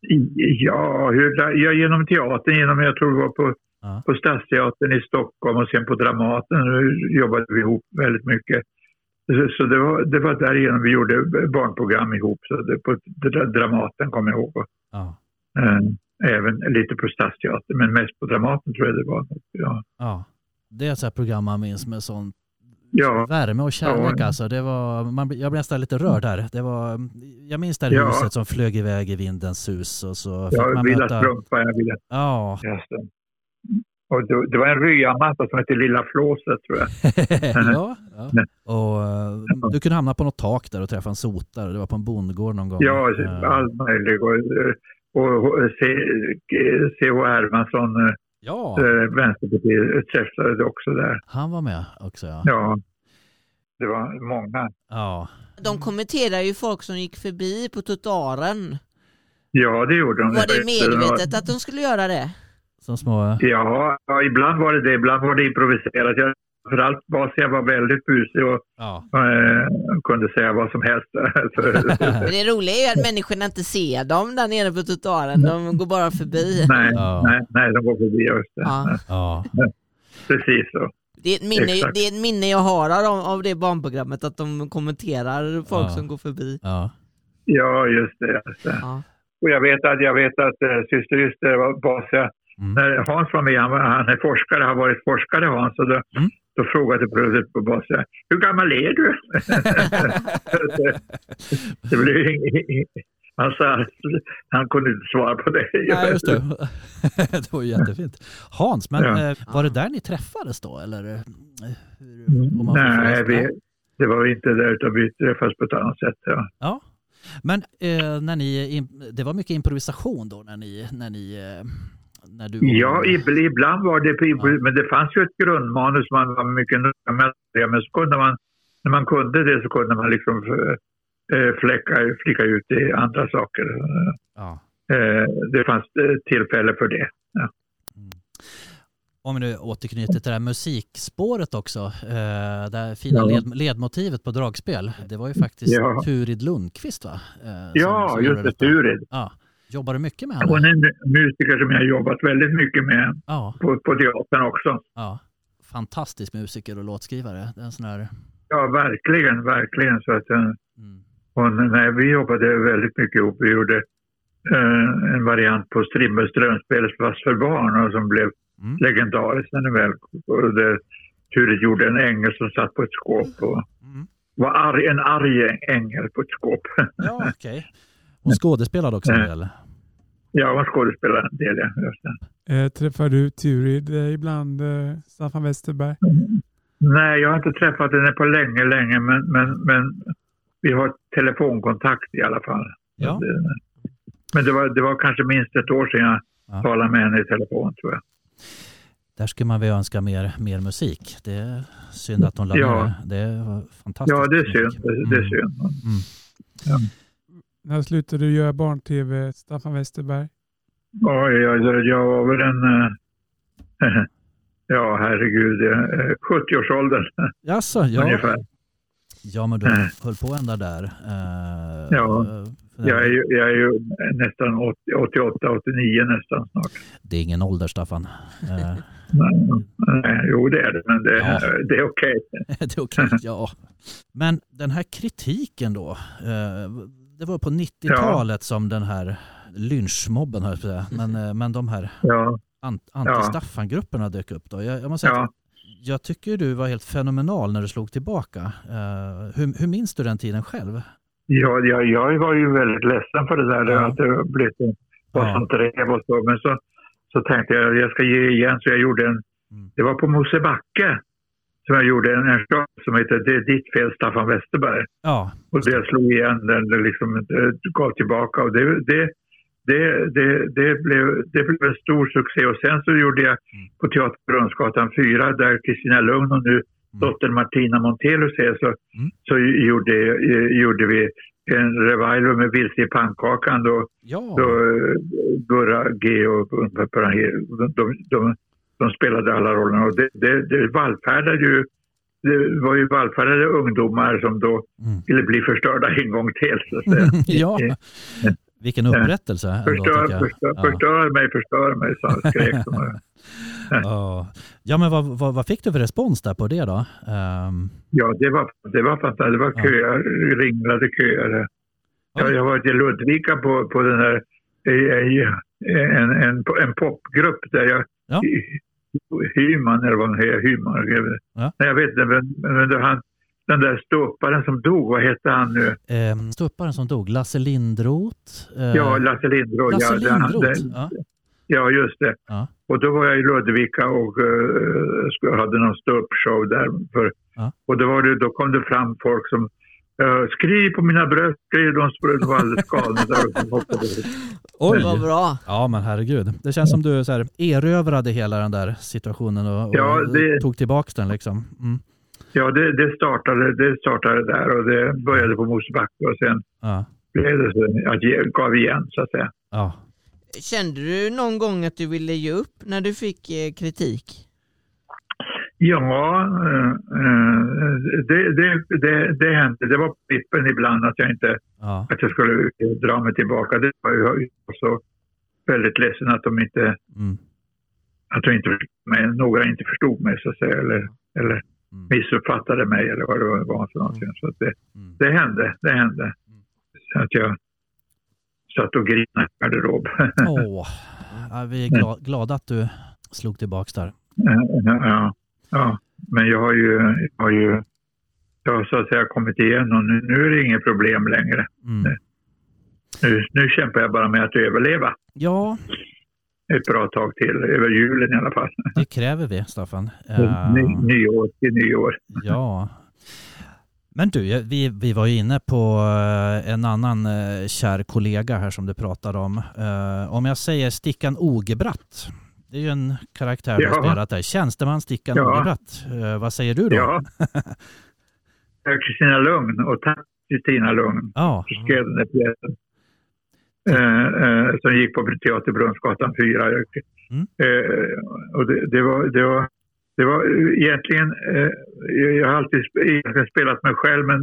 I- Ja, hur, ja, genom teatern, genom, jag tror det var på, Ja. på Stadsteatern i Stockholm och sen på Dramaten Nu jobbade vi ihop väldigt mycket. Så, så det, var, det var därigenom vi gjorde barnprogram ihop. Så det, på Dra- Dramaten kommer jag ihåg. Ja. Eh, även lite på Stadsteatern, men mest på Dramaten tror jag det var. Ja, ja. Det är ett program man minns med sån Ja. värme och kärlek Ja. alltså. Det var, man, jag blev nästan lite rörd här. Det var, jag minns det här Ja. huset som flög iväg i vindens sus och så fick Jag man möta... strumpa, jag ville Ja. Och det, det var en ryamatta som hette Lilla Flåset tror jag. ja, ja. Och eh, du kunde hamna på något tak där och träffa en sotare. Det var på en bondgård någon gång. Ja, Eh, allt möjligt. Och, och, och C.H. Hermansson, ja, eh, Vänsterpartiet, träffade också där. han var med också ja. Ja, det var många. Ja, De kommenterar ju folk som gick förbi på trottoaren. Ja, det gjorde de. Var det medvetet att de skulle göra det? Som små... Ja, ja, ibland var det det. Ibland var det improviserat. Jag, framförallt Basia var väldigt busig och Ja, eh, kunde säga vad som helst. Det roliga är ju att människorna inte ser dem där nere på trottoaren. De går bara förbi. nej, Ja. nej, nej, de går förbi just det. Ja. ja, Precis så. Det är, ett minne, Exakt. det är ett minne jag har av, av det barnprogrammet, att de kommenterar folk Ja. som går förbi. ja. Ja, just det. Just det. Ja. Och jag vet att, jag vet att äh, syster Yster var Basia, Mm. när Hans var med, han, var- han är forskare, har varit forskare Hans, och då, Mm. då frågade plötsligt på Basia, hur gammal är du? det, det blev inget, han sa, han kunde inte svara på det. Nej, just det. det var ju jättefint. Hans, men Ja. eh, var det där ni träffades då? Eller? eh, hur- om man får Nej, vi, det var inte där, utan vi träffades på ett annat sätt. Ja. Ja. Men eh, när ni, det var mycket improvisation då när ni, när ni, eh, när du Ja, ib- ibland var det, Ja. men det fanns ju ett grundmanus man var mycket noga med. det, Men så kunde man, när man kunde det så kunde man liksom eh, fläcka, flicka ut i andra saker. Ja. Eh, Det fanns eh, tillfälle för det. Mm. Om vi nu återknyter till det här musikspåret också, eh, det här fina Ja. led, ledmotivet på dragspel, det var ju faktiskt Ja. Turid Lundqvist va? Eh, som- Ja, som just det, detta. Turid. Ja. Jobbar du mycket med Hon henne? är en mu- musiker som jag har jobbat väldigt mycket med Ja, på, på teatern också. ja. Fantastisk musiker och låtskrivare. En sån här... Ja, verkligen, verkligen. Så att, eh, Mm. hon, nej, vi jobbade väldigt mycket ihop. Vi gjorde eh, en variant på Strindbergs drömspel fast för barn och som blev Mm. legendariskt när den väl det, Turid gjorde en ängel som satt på ett skåp och Mm. var arg, en arg ängel på ett skåp. Ja, okej. Hon skådespelade också en del. ja, hon skådespelade en del, ja. Eh, träffar du Turid ibland, eh, Staffan Westerberg? Nej, jag har inte träffat henne på länge, länge, men, men, men vi har telefonkontakt i alla fall. Ja. Men det var, det var kanske minst ett år sedan jag Ja. talade med henne i telefon, tror jag. Där skulle man väl önska mer, mer musik. Det är synd att hon la Ja. ner. Det var fantastiskt. Ja, det är synd. Det, det är Mm. synd. När slutade du göra barn-tv, Staffan Westerberg? Ja, jag, jag var väl en... eh, ja, herregud. eh, 70-årsåldern Jaså, ja. ungefär. ja, men du Mm. höll på ända där. Eh, Ja. eh, Jag är, ju, jag är ju nästan 80, 88, 89 nästan snart. Det är ingen ålder, Staffan. Eh, Nej, nej, jo, det är det, men det, Ja. det är okej. det är okej, ja. Men den här kritiken då. eh, Det var på 90-talet som den här lynchmobben, höll jag på att säga. Men, eh, men de här Ja, an- anti-Staffan-grupperna dök upp då. Jag, jag måste säga ja. jag tycker du var helt fenomenal när du slog tillbaka. Eh, hur, hur minns du den tiden själv? Ja, jag, jag var ju väldigt ledsen för det där, Ja. att det blev en, Ja. som drev och så. Men så, så tänkte jag att jag ska ge igen, så jag gjorde en... Mm. Det var på Mosebacke som jag gjorde en, en show som heter Det är ditt fel Staffan Westerberg. Ja, Och det slog igen den, liksom eh, gav tillbaka. Och det, det, det, det, det, blev, det blev en stor succé. Och sen så gjorde jag Mm. på Teater Brunnsgatan 4, där Kristina Lugn och nu dottern Martina Montelius är, så, Mm. så gjorde, eh, gjorde vi en revival med Vilse i pannkakan då, ja. då eh, Gurra G och de, de, de spelade alla rollerna. Och det, det, det vallfärdade ju det var ju vallfärdade ungdomar som då Mm. ville bli förstörda en gång till. Så att säga. ja. Vilken upprättelse ändå, Förstör, förstör, Ja. förstör mig, förstör mig, sa skrek de. Ja, ja men vad, vad, vad fick du för respons där på det då? Ehm, Ja, det var, det var fantastiskt. Det var Ja. köer, ringlade köer. Jag, jag har varit i Ludvika på, på den här, en, en, en popgrupp där jag Ja. Hyman, eller vad han heter, Hyman. Ja. Nej, jag vet inte, men, men det, han, den där ståupparen som dog, vad hette han nu? Eh, Ståupparen som dog, Lasse Lindroth. eh, Ja, Lasse Lindroth. Lasse ja, Lindroth. det- Ja. Ja, just det. Ja. Och då var jag i Ludvika och uh, hade någon ståuppshow där. För, Ja. Och då, var det, då kom det fram folk som uh, skriv på mina bröst, skriv. De, de var alldeles galna där. och hoppade. Oj! Vad bra. Ja men herregud. Det känns som du så här, erövrade hela den där situationen och, och Ja, det- tog tillbaks den liksom. Mm. Ja, det, det, startade, det startade där och det började på Mosebacke och sen Ja. blev det så att jag gav igen så att säga. ja. Kände du någon gång att du ville ge upp när du fick eh, kritik? Ja, eh, eh, det, det, det, det hände. Det var på vippen ibland att jag inte Ja. att jag skulle dra mig tillbaka. Det var jag så väldigt ledsen att de inte, Mm. att de inte mig. några inte förstod mig så att säga, eller, eller Mm. missuppfattade mig eller vad det var för någonting. Så att det, Mm. det hände, det hände. Så att jag satt och grinade i garderob. Åh. Ja, vi är gla- glada att du slog tillbaks där. ja, ja, men jag har ju, jag har ju jag har så att säga kommit igen och nu, nu är det inget problem längre. Mm. Nu, nu kämpar jag bara med att överleva. Ja, ett bra tag till, över julen i alla fall. det kräver vi Staffan. Eh, Ny, nyår till nyår. Ja. Men du, vi, vi var ju inne på eh, en annan eh, kär kollega här som du pratade om. Eh, Om jag säger Stickan Ogebratt, det är ju en karaktär du har Ja. spelat där. Tjänsteman Stickan Ja. Ogebratt, Eh, vad säger du då? Ja. Kristina Lugn och tack Kristina Lugn Ja. som skrev den där pjäsen. Eh, som gick på Teater Brunnsgatan 4. Mm. Eh, och det, det, var, det, var, det var egentligen, eh, jag har alltid egentligen spelat mig själv men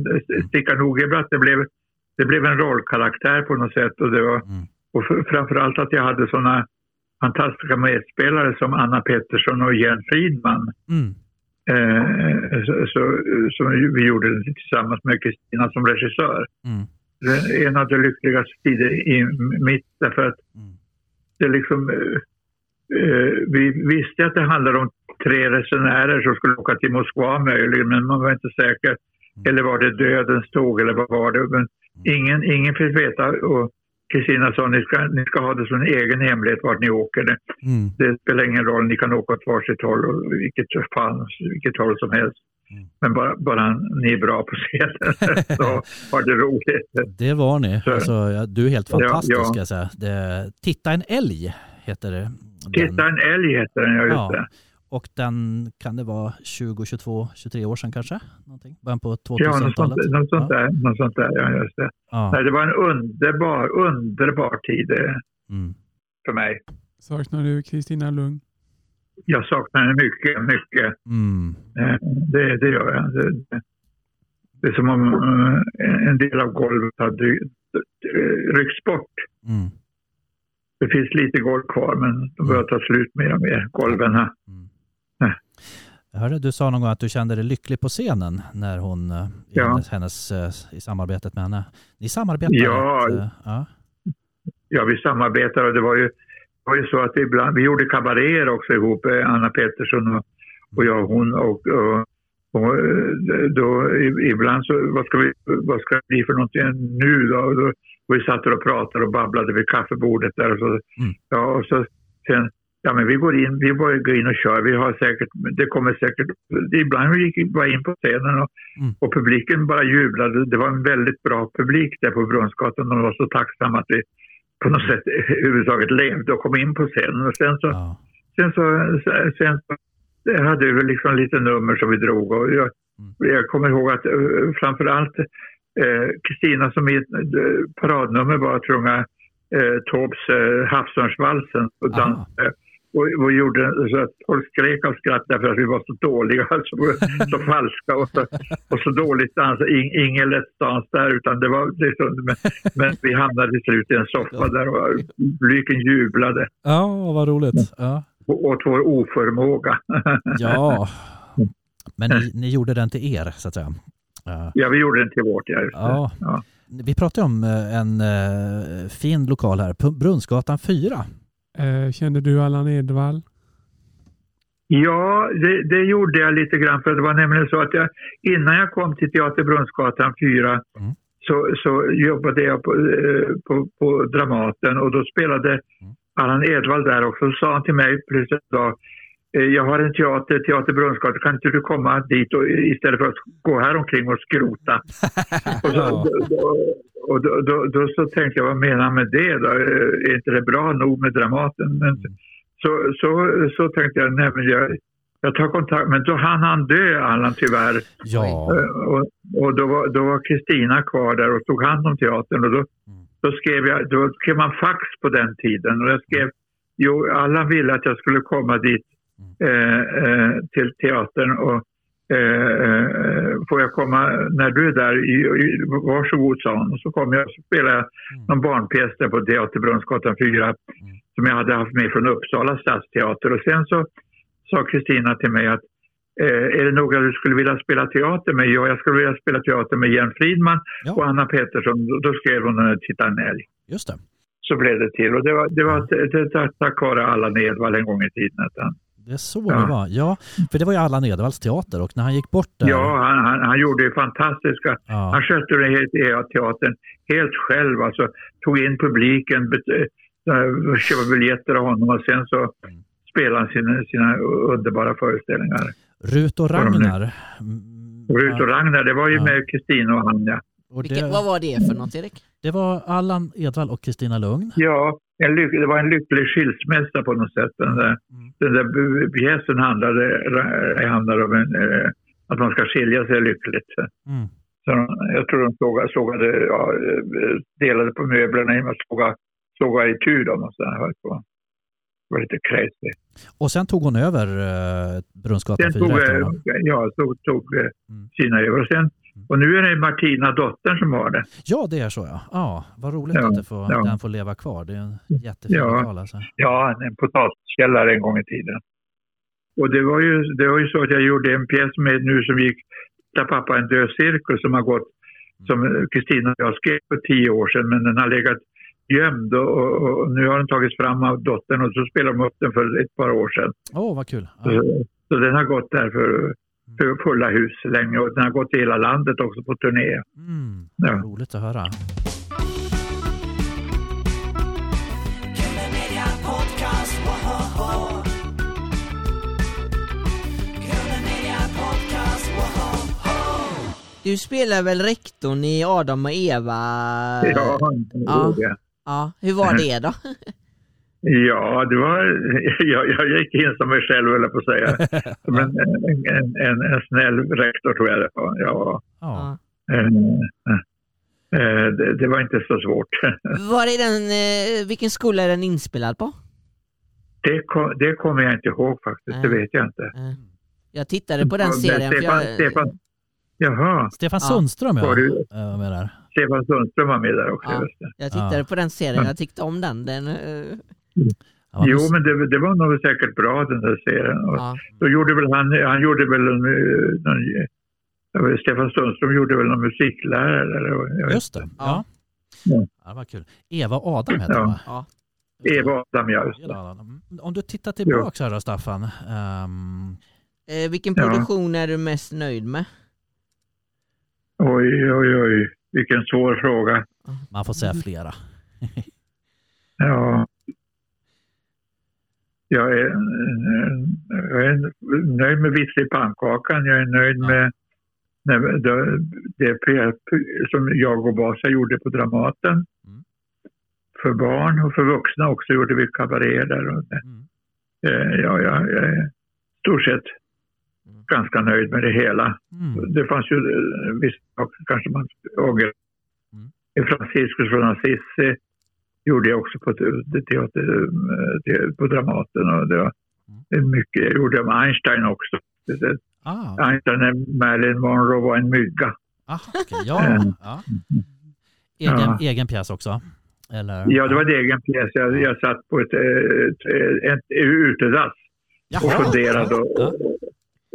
Stickan Ogebratt det blev, det blev en rollkaraktär på något sätt. Och, det var, Mm. och framförallt att jag hade sådana fantastiska medspelare som Anna Pettersson och Jens Fridman. Mm. Eh, så, vi gjorde det tillsammans med Kristina som regissör. Mm. Det är en av de lyckligaste tider i mitt, därför att Mm. det liksom, eh, eh, vi visste att det handlade om tre resenärer som skulle åka till Moskva möjligen, men man var inte säker. Eller var det dödens tåg eller vad var det? Men ingen, ingen fick veta. Och Kristina sa ni ska, ni ska ha det som en egen hemlighet vart ni åker. Det, Mm. det spelar ingen roll, ni kan åka åt varsitt håll och vilket, fan, vilket håll som helst. Mm. Men bara, bara ni är bra på scenen så har det roligt. Det var ni. Så- Alltså, ja, du är helt Ja, fantastisk ja. ska jag säga. Det, Titta en älg heter det. Den. Titta en älg heter den, ja just Ja. det. Och den kan det vara 20, 22, 23 år sedan kanske? Någonting. Början på Ja, något sånt, 2000-talet. något sånt ja. där. Något sånt där ja, just det. Ja. Nej, det var en underbar, underbar tid eh, Mm. för mig. Saknar du Kristina Lugn? Jag saknar henne mycket, mycket. Mm. Eh, Det, det gör jag. Det, det, det är som om eh, en del av golvet hade eh, ryckts bort. Mm. Det finns lite golv kvar, men de börjar ta slut mer och mer, golven. här. Mm. Hörde du sa någon gång att du kände dig lycklig på scenen när hon, eh, i Ja. hennes, hennes, eh, i samarbetet med henne. Ni samarbetar Ja. eh, ja. Ja, vi samarbetar och det var ju, det var ju så att ibland, vi gjorde kabaréer också ihop, eh, Anna Pettersson och, och jag och hon. Och, och, och då, ibland så, vad ska, vi, vad ska det bli för någonting nu då? Och då och vi satt och pratade och babblade vid kaffebordet där och så. Mm. Ja, och så sen, ja men vi går in, vi bara går in och kör. Vi har säkert, det kommer säkert, ibland gick vi bara in på scenen och, Mm. och publiken bara jublade. Det var en väldigt bra publik där på Brunnsgatan de var så tacksamma att vi på något sätt överhuvudtaget levde och kom in på scenen. Och sen så, Ja. sen så, sen så det hade vi liksom lite nummer som vi drog. Och jag, Mm. jag kommer ihåg att uh, framförallt eh, Kristina som i eh, paradnummer var att sjunga uh, Taubes uh, Havsörnsvalsen och Ah. Och, och gjorde så att folk skrek av skratt därför att vi var så dåliga, så, så falska och så, och så dåligt dansade. In, ingen lätt dans där utan det var liksom, men, men vi hamnade till slut i en soffa där och publiken jublade ja, vad roligt. Ja. åt vår oförmåga. ja. Men ni, ni gjorde den till er, så att säga. Ja. Ja, vi gjorde den till vårt, ja. Ja. Ja. Vi pratade om eh, en eh, fin lokal här, Brunnsgatan 4. Eh, kände du Allan Edwall? Ja, det, det gjorde jag lite grann. För det var nämligen så att jag, innan jag kom till Teater Brunnsgatan 4 Mm. så, så jobbade jag på, eh, på, på Dramaten och då spelade Allan Edwall där också. Så sa han till mig plötsligt en dag, eh, jag har en teater, Teater Brunnsgatan, kan inte du komma dit och, istället för att gå här omkring och skrota? Och, så, då, och då, då, då så tänkte jag, vad menar han med det då? Eh, Är inte det bra nog med Dramaten? Men, så, så, så tänkte jag, nej men jag, jag tar kontakt, men då hann han dö Allan tyvärr. Ja, Eh, Och, och då var då var Kristina kvar där och tog hand om teatern. Och då, då skrev jag, då skrev man fax på den tiden. Och jag skrev, jo Allan ville att jag skulle komma dit eh, eh, till teatern. Och eh, eh, får jag komma när du är där, i, i, varsågod sa han. Och så kom jag och spelade någon barnpjäs där på Teater Brunnsgatan 4 som jag hade haft med från Uppsala stadsteater och sen så sa Kristina till mig att Eh, är det några du skulle vilja spela teater med? Ja, jag skulle vilja spela teater med Jens Fridman Ja. och Anna Pettersson. Då- skrev hon eh, Titta en älg. just det. Så blev det till. Och det var, det var tack vare Allan Edwall en gång i tiden. Att han, Det är så Ja. det var. Ja, för det var ju Allan Edwalls teater och när han gick bort där. ja, han, han, han gjorde ju fantastiska... Ja. Han skötte den helt, teatern helt själv. Alltså, tog in publiken, bet, äh, köpte biljetter av honom och sen så spelade han sina, sina underbara föreställningar. Rut och Ragnar. Mm, Rut och Ragnar, det var ju Ja. med Kristina och Anja. Och Vilket, det, vad var det för något Erik? det var Allan Edwall och Kristina Lugn. Ja, en lyck, det var en lycklig skilsmässa på något sätt. Den där, den där pjäsen handlade, handlade om en, eh, att man ska skilja sig lyckligt. Mm. Så de- jag tror de sågade, sågade ja, eh, delade på möblerna genom att såga, såga i tur dem. Och så här. Det var lite crazy. Och sen tog hon över uh, Brunnsgatan Sen 4 tog, efter eh, honom. ja, tog, tog eh, Mm. Kina över. Och, sen, och nu är det Martina, dottern, som har det. Ja, det är så ja. Ja, vad roligt Ja, att det får, ja. den får leva kvar. Det är en jättefin Ja. lokal alltså. Ja, en potatiskällare en gång i tiden. Och det var ju, det var ju så att jag gjorde en pjäs med nu som gick Där pappa en död cirkus som har gått, som Kristina och jag skrev för tio år sedan, men den har legat gömd och, och, och nu har den tagits fram av dottern och så spelade de upp den för ett par år sedan. Åh, vad kul. Ja. Så, så den har gått där för fulla hus länge och den har gått i hela landet också på turné. Mm, Ja. roligt att höra. Du spelar väl rektorn i Adam och Eva? Ja, Ja. ja. Ja, hur var det då? Ja det var, jag, jag gick in som mig själv, höll jag på att säga. Som en, en, en, en, snäll rektor tror jag det var. Ja, Ja. eh, eh, det, det var inte så svårt. Var är den, eh, vilken skola är den inspelad på? Det, kom, det kommer jag inte ihåg faktiskt, det Nej. vet jag inte. Eh, Jag tittade på den serien. Stefan, jag, Stefan, jaha, Stefan. Sundström ja, Var du- eh, med där. Stefan Sundström var med där också. Ja. det. jag tittade Ja. på den serien, jag tyckte om den. den eh, Jo, men- men det, det var nog säkert bra den där serien. Och ja. Då gjorde väl han, han gjorde väl en, någon, jag vet, Stefan Sundström gjorde väl någon musiklärare. Eller, vad- jag vet. Just det. Ja. Ja. Ja, det var kul. Eva Adam heter Ja. va? Ja. Eva Adam, ja. Mm. Om du tittar tillbaka här då Staffan. ehm, Eh, vilken Ja. produktion är du mest nöjd med? Oj, oj, oj. Vilken svår fråga. man får säga flera. Ja. Jag är, jag är nöjd med pannkakan. Jag är nöjd med med det, det som jag och Vasa gjorde på Dramaten. Mm. För barn och för vuxna också gjorde vi kabaré där. Och. Mm. Eh, Ja, jag, är i stort sett Mm. ganska nöjd med det hela. Mm. Det fanns ju eh, vissa saker kanske man ångrar. Mm. Franciscus från Assisi gjorde jag också på, te- teater, eh, på Dramaten. Och det var Mm. mycket. Jag gjorde om Einstein också. Ah, Einstein när Marilyn Monroe var en mygga. ah, okej. ja. Mm. ja. Egen, Ja. egen pjäs också? Eller? Ja, det var en egen pjäs. Jag, jag satt på ett, eh, ett, ett utedass och funderade. Och, Ja.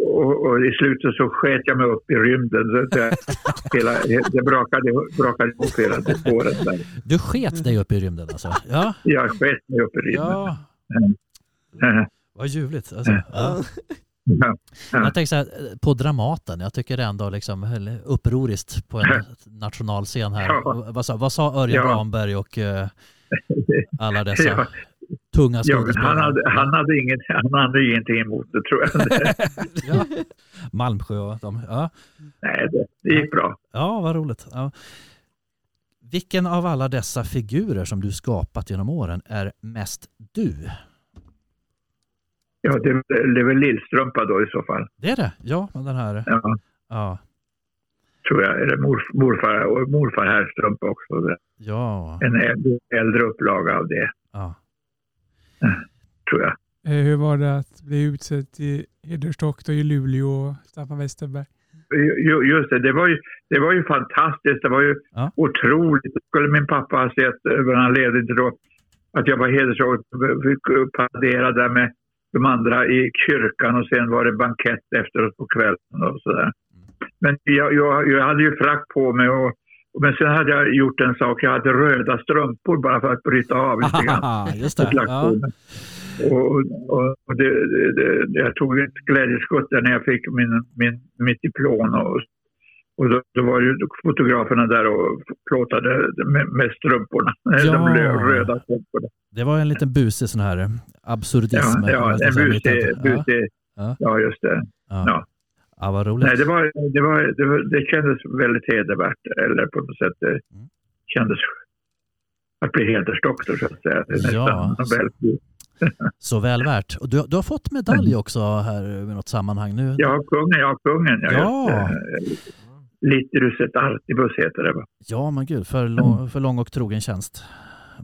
Och, och i slutet så sket jag mig upp i rymden. Så jag, hela, det brakade, brakade ihop hela det spåret där. Du sket dig upp i rymden alltså? Ja. Jag sket mig upp i rymden. ja. Eh, Vad ljuvligt. Alltså, ja. Ja. Ja. Jag tänker så här, på Dramaten, jag tycker det ändå liksom upproriskt på en nationalscen här. Ja. Vad, sa, vad sa Örjan Ja. Ramberg och eh, alla dessa Ja. tunga Ja, skådespelare? han, hade, han, hade inget, han hade ingenting emot det tror jag. ja. Malmsjö och de. Ja. Nej, det, det gick bra. ja, vad roligt. Ja. Vilken av alla dessa figurer som du skapat genom åren är mest du? Ja, det, det är väl Lillstrumpa då i så fall. Det är det? Ja, den här. Ja, Ja. tror jag. Eller morf, morfar morfar Herrstrumpa också. Det- Ja. En äldre, äldre upplaga av det, ja. Tror jag. Eh, Hur var det att bli utsedd till hedersdoktor i Luleå, Staffan Westerberg? Ju- Just det, det var, ju, det var ju fantastiskt. Det var ju Ja. otroligt. Skulle min pappa ha sett, eh, när han levde inte då, att jag var hedersdoktor, där med de andra i kyrkan och sen var det bankett efteråt på kvällen och sådär. Men jag, jag, jag hade ju frack på mig och, men sen hade jag gjort en sak. Jag hade röda strumpor bara för att bryta av lite grann. Just det. Ja. Och, och, och det, det, jag tog ett glädjeskutt där när jag fick min, min, mitt diplom. Och, och då, då var ju fotograferna där och plåtade med, med strumporna. De Ja. rö- röda strumporna. Det var en liten busig sån här absurdism. Ja, ja, en busig, busig Ja. ja just det. Ja. Ja. Ja, vad roligt. Nej, det, var, det, var, det, var, det kändes väldigt hedervärt, eller på något sätt det Mm. kändes att bli hedersdoktor så att säga. Det är Ja. nästan Nobelpris. Så väl värt. Och du, du har fått medalj också här i något sammanhang nu. Ja, kungen, ja, kungen. Ja, Ja. Liturus et artibus heter det va? Ja, men gud, för lång, för lång och trogen tjänst.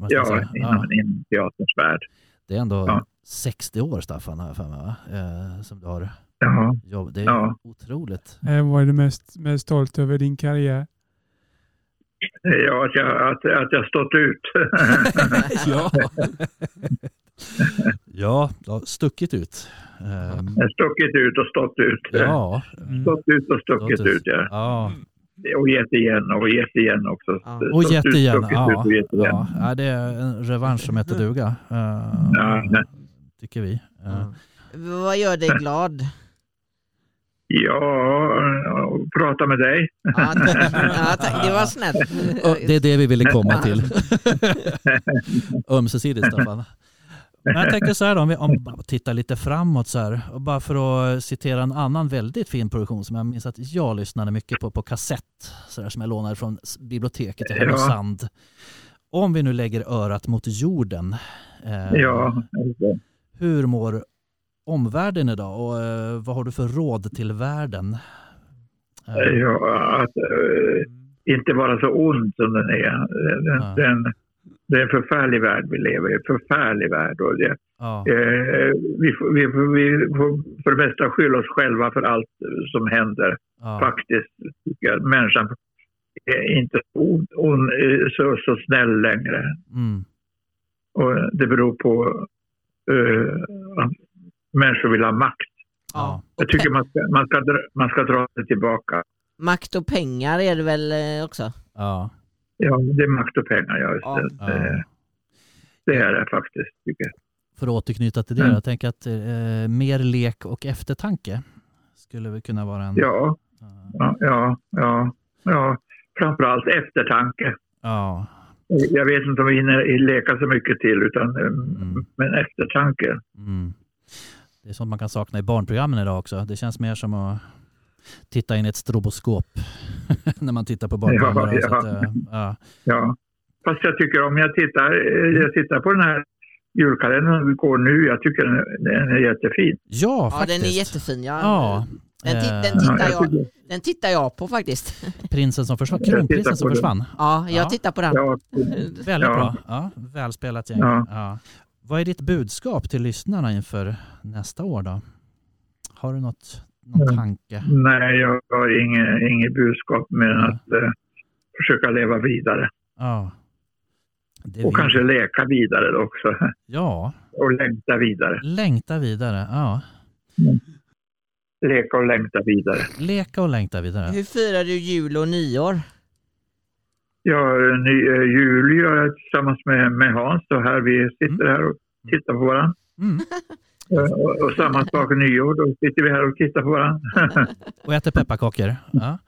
Ja, säga. inom, inom teaterns värld. Det är ändå Ja. 60 år, Staffan, jag för mig, va? Eh, som du har Ja, jobb. Det är Ja. otroligt. Eh, Vad är du mest, mest stolt över din karriär? ja att, jag, att, att jag stått ut. ja. ja, du har stuckit ut. Ehm, Jag stuckit ut och stått ut. ja. Stått ut och stuckit Stått ut. ut, ja. ja. Och gett igen och gett igen också. Ja. Och gett ut, igen. stuckit ut Ja. och gett igen. Ja. Ja, det är en revansch som heter duga. Eh, Ja, nej. tycker vi. Eh, Vad gör dig glad? Ja, och prata med dig. Ja, det, ja, tack, det var snällt. det är det vi ville komma till. Ömsesidigt, Staffan. Men jag tänker så här då, om vi om tittar lite framåt så här. Och bara för att citera en annan väldigt fin produktion som jag minns att jag lyssnade mycket på på kassett. Så där, som jag lånade från biblioteket i Ja. Härnösand. Om vi nu lägger örat mot jorden. Eh, Ja, Hur mår omvärlden idag och eh, vad har du för råd till världen? Eh, ja att äh, inte vara så ond som den är. Den, Ja. den, det är en förfärlig värld vi lever i. En förfärlig värld. Och det, ja, eh, vi, får, vi, vi får för det mesta skylla oss själva för allt som händer. ja, Faktiskt tycker jag. Människan är inte ond, eh, så, så snäll längre. mm, Och det beror på eh, människor vill ha makt. ja, Jag tycker man ska, man ska, dra, man ska dra sig tillbaka. Makt och pengar är det väl eh, också? ja, Ja, det är makt och pengar. Ja, just Ja. det. ja. Det, det är det faktiskt, tycker jag. För att återknyta till det, Mm. jag tänker att eh, mer lek och eftertanke skulle väl kunna vara en... Ja, Ja. ja, ja, ja, ja. Framförallt eftertanke. ja. Jag vet inte om vi hinner leka så mycket till, utan, eh, Mm. men eftertanke. Mm. Det är sånt man kan sakna i barnprogrammen idag också. Det känns mer som att titta in i ett stroboskop när man tittar på barnprogram. Ja, ja. att, eh, ja. Ja. Fast jag tycker om jag tittar, eh, jag tittar på den här julkalendern som går nu, jag tycker den är, den är jättefin. ja, Ja, faktiskt. den är jättefin. Ja. Ja, Den, ti- eh, den, tittar jag den tittar jag på faktiskt. prinsen som försvann. Kronprinsen som den. försvann. Ja, jag Ja. tittar på den. Ja, Väldigt Ja. bra. Ja, välspelat gäng. Ja. Ja. Vad är ditt budskap till lyssnarna inför nästa år då? Har du något, någon Ja. tanke? nej, jag har inget, inget budskap mer än Ja. att eh, försöka leva vidare. Ja. Det Och vill- kanske leka vidare då också. Ja, Och längta vidare. längta vidare. Ja. Leka och längta vidare. Leka och längta vidare. Hur firar du jul och nyår? Ja, ny, eh, jul gör jag tillsammans med, med Hans och här vi sitter här och tittar på varandra. Mm. Och, och samma sak nyår, då sitter vi här och tittar på varandra. Och äter pepparkakor. Ja.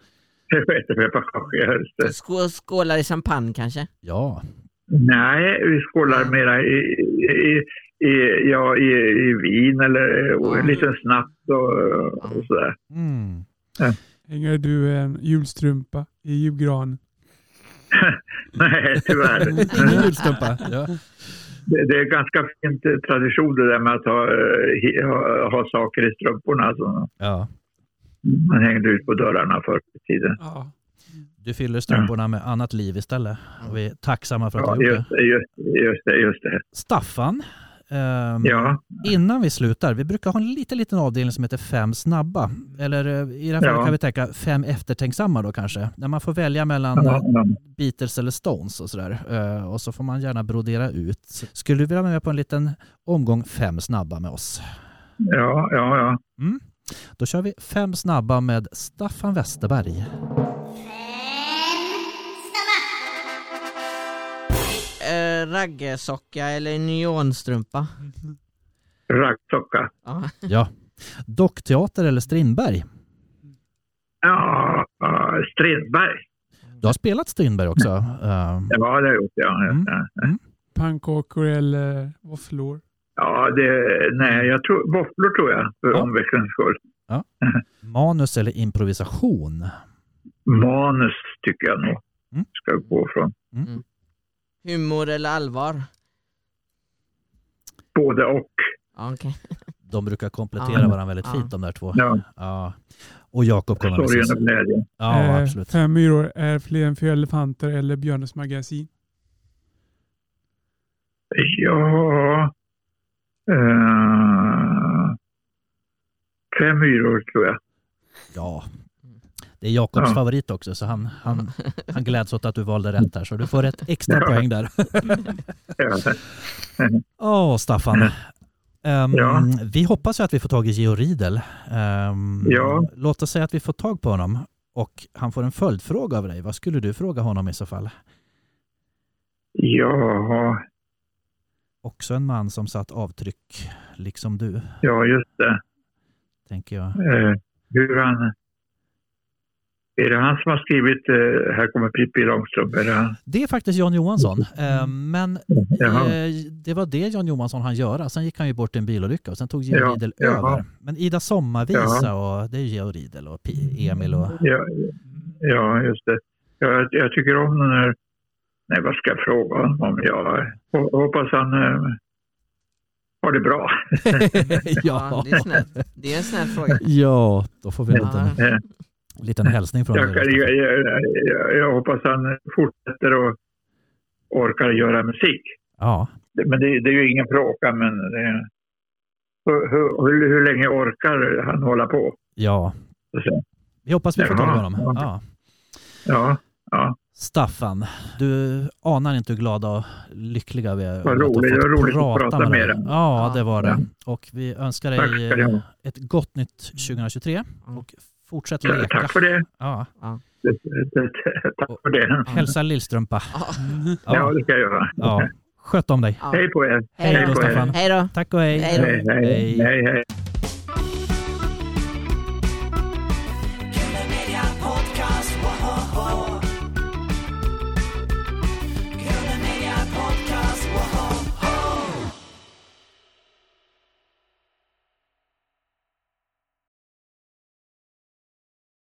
Äter pepparkakor. Skå- Skålar i champagne kanske? ja. Nej, vi skålar mera i, i, i, ja, i, i vin eller och en liten snaps och, och sådär. Mm. Hänger du en julstrumpa i julgranen? Nej, tyvärr. Ingen julstumpa. Ja. Det, är ganska fint tradition det där med att ha, eh, ha, ha saker i strumporna. Alltså. ja. Man hängde ut på dörrarna förr i tiden. Ja. Du fyller strumporna med annat liv istället. Och vi är tacksamma för att Ja, du gjorde det. det. Just, just det, just det. Staffan, ehm, Ja, innan vi slutar, vi brukar ha en liten, liten avdelning som heter fem snabba. Eller eh, i det här fallet Ja. kan vi tänka fem eftertänksamma då kanske. När man får välja mellan ja, eh. Beatles eller Stones och sådär. Eh, Och så får man gärna brodera ut. Skulle du vilja vara med på en liten omgång fem snabba med oss? ja, ja, ja. Mm. Då kör vi fem snabba med Staffan Westerberg. Raggsocka eller nyonstrumpa? Raggtocka. Ja. Ja. Dockteater eller Strindberg? Ja, ja, Strindberg. Du har spelat Strindberg också. Ja, det har jag gjort. Ja, Mm. ja. Pannkakor eller våfflor? ja det, nej, jag tror, våfflor tror jag, för Ja. omväxlings skull. manus eller improvisation? Manus tycker jag nog Mm. ska gå från. Humor eller allvar? Både och. Ja, okej. De brukar komplettera Ja. varandra väldigt Ja. fint de där två. Ja, Ja. Och Jakob kommer med glädjen. Ja, Eh, absolut. Fem myror är fler än fyra elefanter eller Björnes magasin? Ja... Eh, fem myror tror jag. Ja. Det är Jakobs Ja. favorit också, så han, han, han gläds åt att du valde rätt här. Så du får ett extra Ja. poäng där. Ja. Åh, Staffan. Ehm, Ja. Vi hoppas ju att vi får tag i Geo Riedel. Ja. Låt oss säga att vi får tag på honom och han får en följdfråga av dig. Vad skulle du fråga honom i så fall? ja, Också en man som satt avtryck, liksom du, ja, just det. tänker jag. Eh, hur han... Är det han som har skrivit eh, Här kommer Pippi Långstrump? Är det han? Det är faktiskt Jan Johansson, Ehm, men eh, det var det Jan Johansson han göra. Sen gick han ju bort i en bilolycka och sen tog Geo Ja, Riedel jaha. över. Men Ida Sommarvisa och det är Geo Riedel och P- Emil och... Ja, ja, just det. Jag, jag tycker om den här... Nej, vad ska jag fråga honom om? Jag ho- hoppas han eh, har det bra. Ja, det är snällt. Det är en snäll fråga. Ja, då får vi Ja. Eh, liten hälsning från Jag, dig. jag, jag, jag, hoppas han fortsätter och orkar göra musik. Ja, Men det, det är ju ingen fråga, men det, hur, hur, hur länge orkar han hålla på? ja. Vi hoppas vi får tag i honom. ja. Ja. Ja. Staffan, du anar inte hur glada och lyckliga vi är. Vad roligt, det var roligt att prata dig. med dig. Ja, det var det. Ja. Och vi önskar Tack ska dig ha. ett gott nytt 2023 och fortsätt leka. Tack för det. Ja. Tack för det. Hälsa Lillstrumpa. Ja. Ja, det ska jag göra. Ja. Sköt om dig. Ja. Hej på er. Hej då, då, Staffan. Hej då. Tack och hej. Hej då. Hej, hej, hej, hej.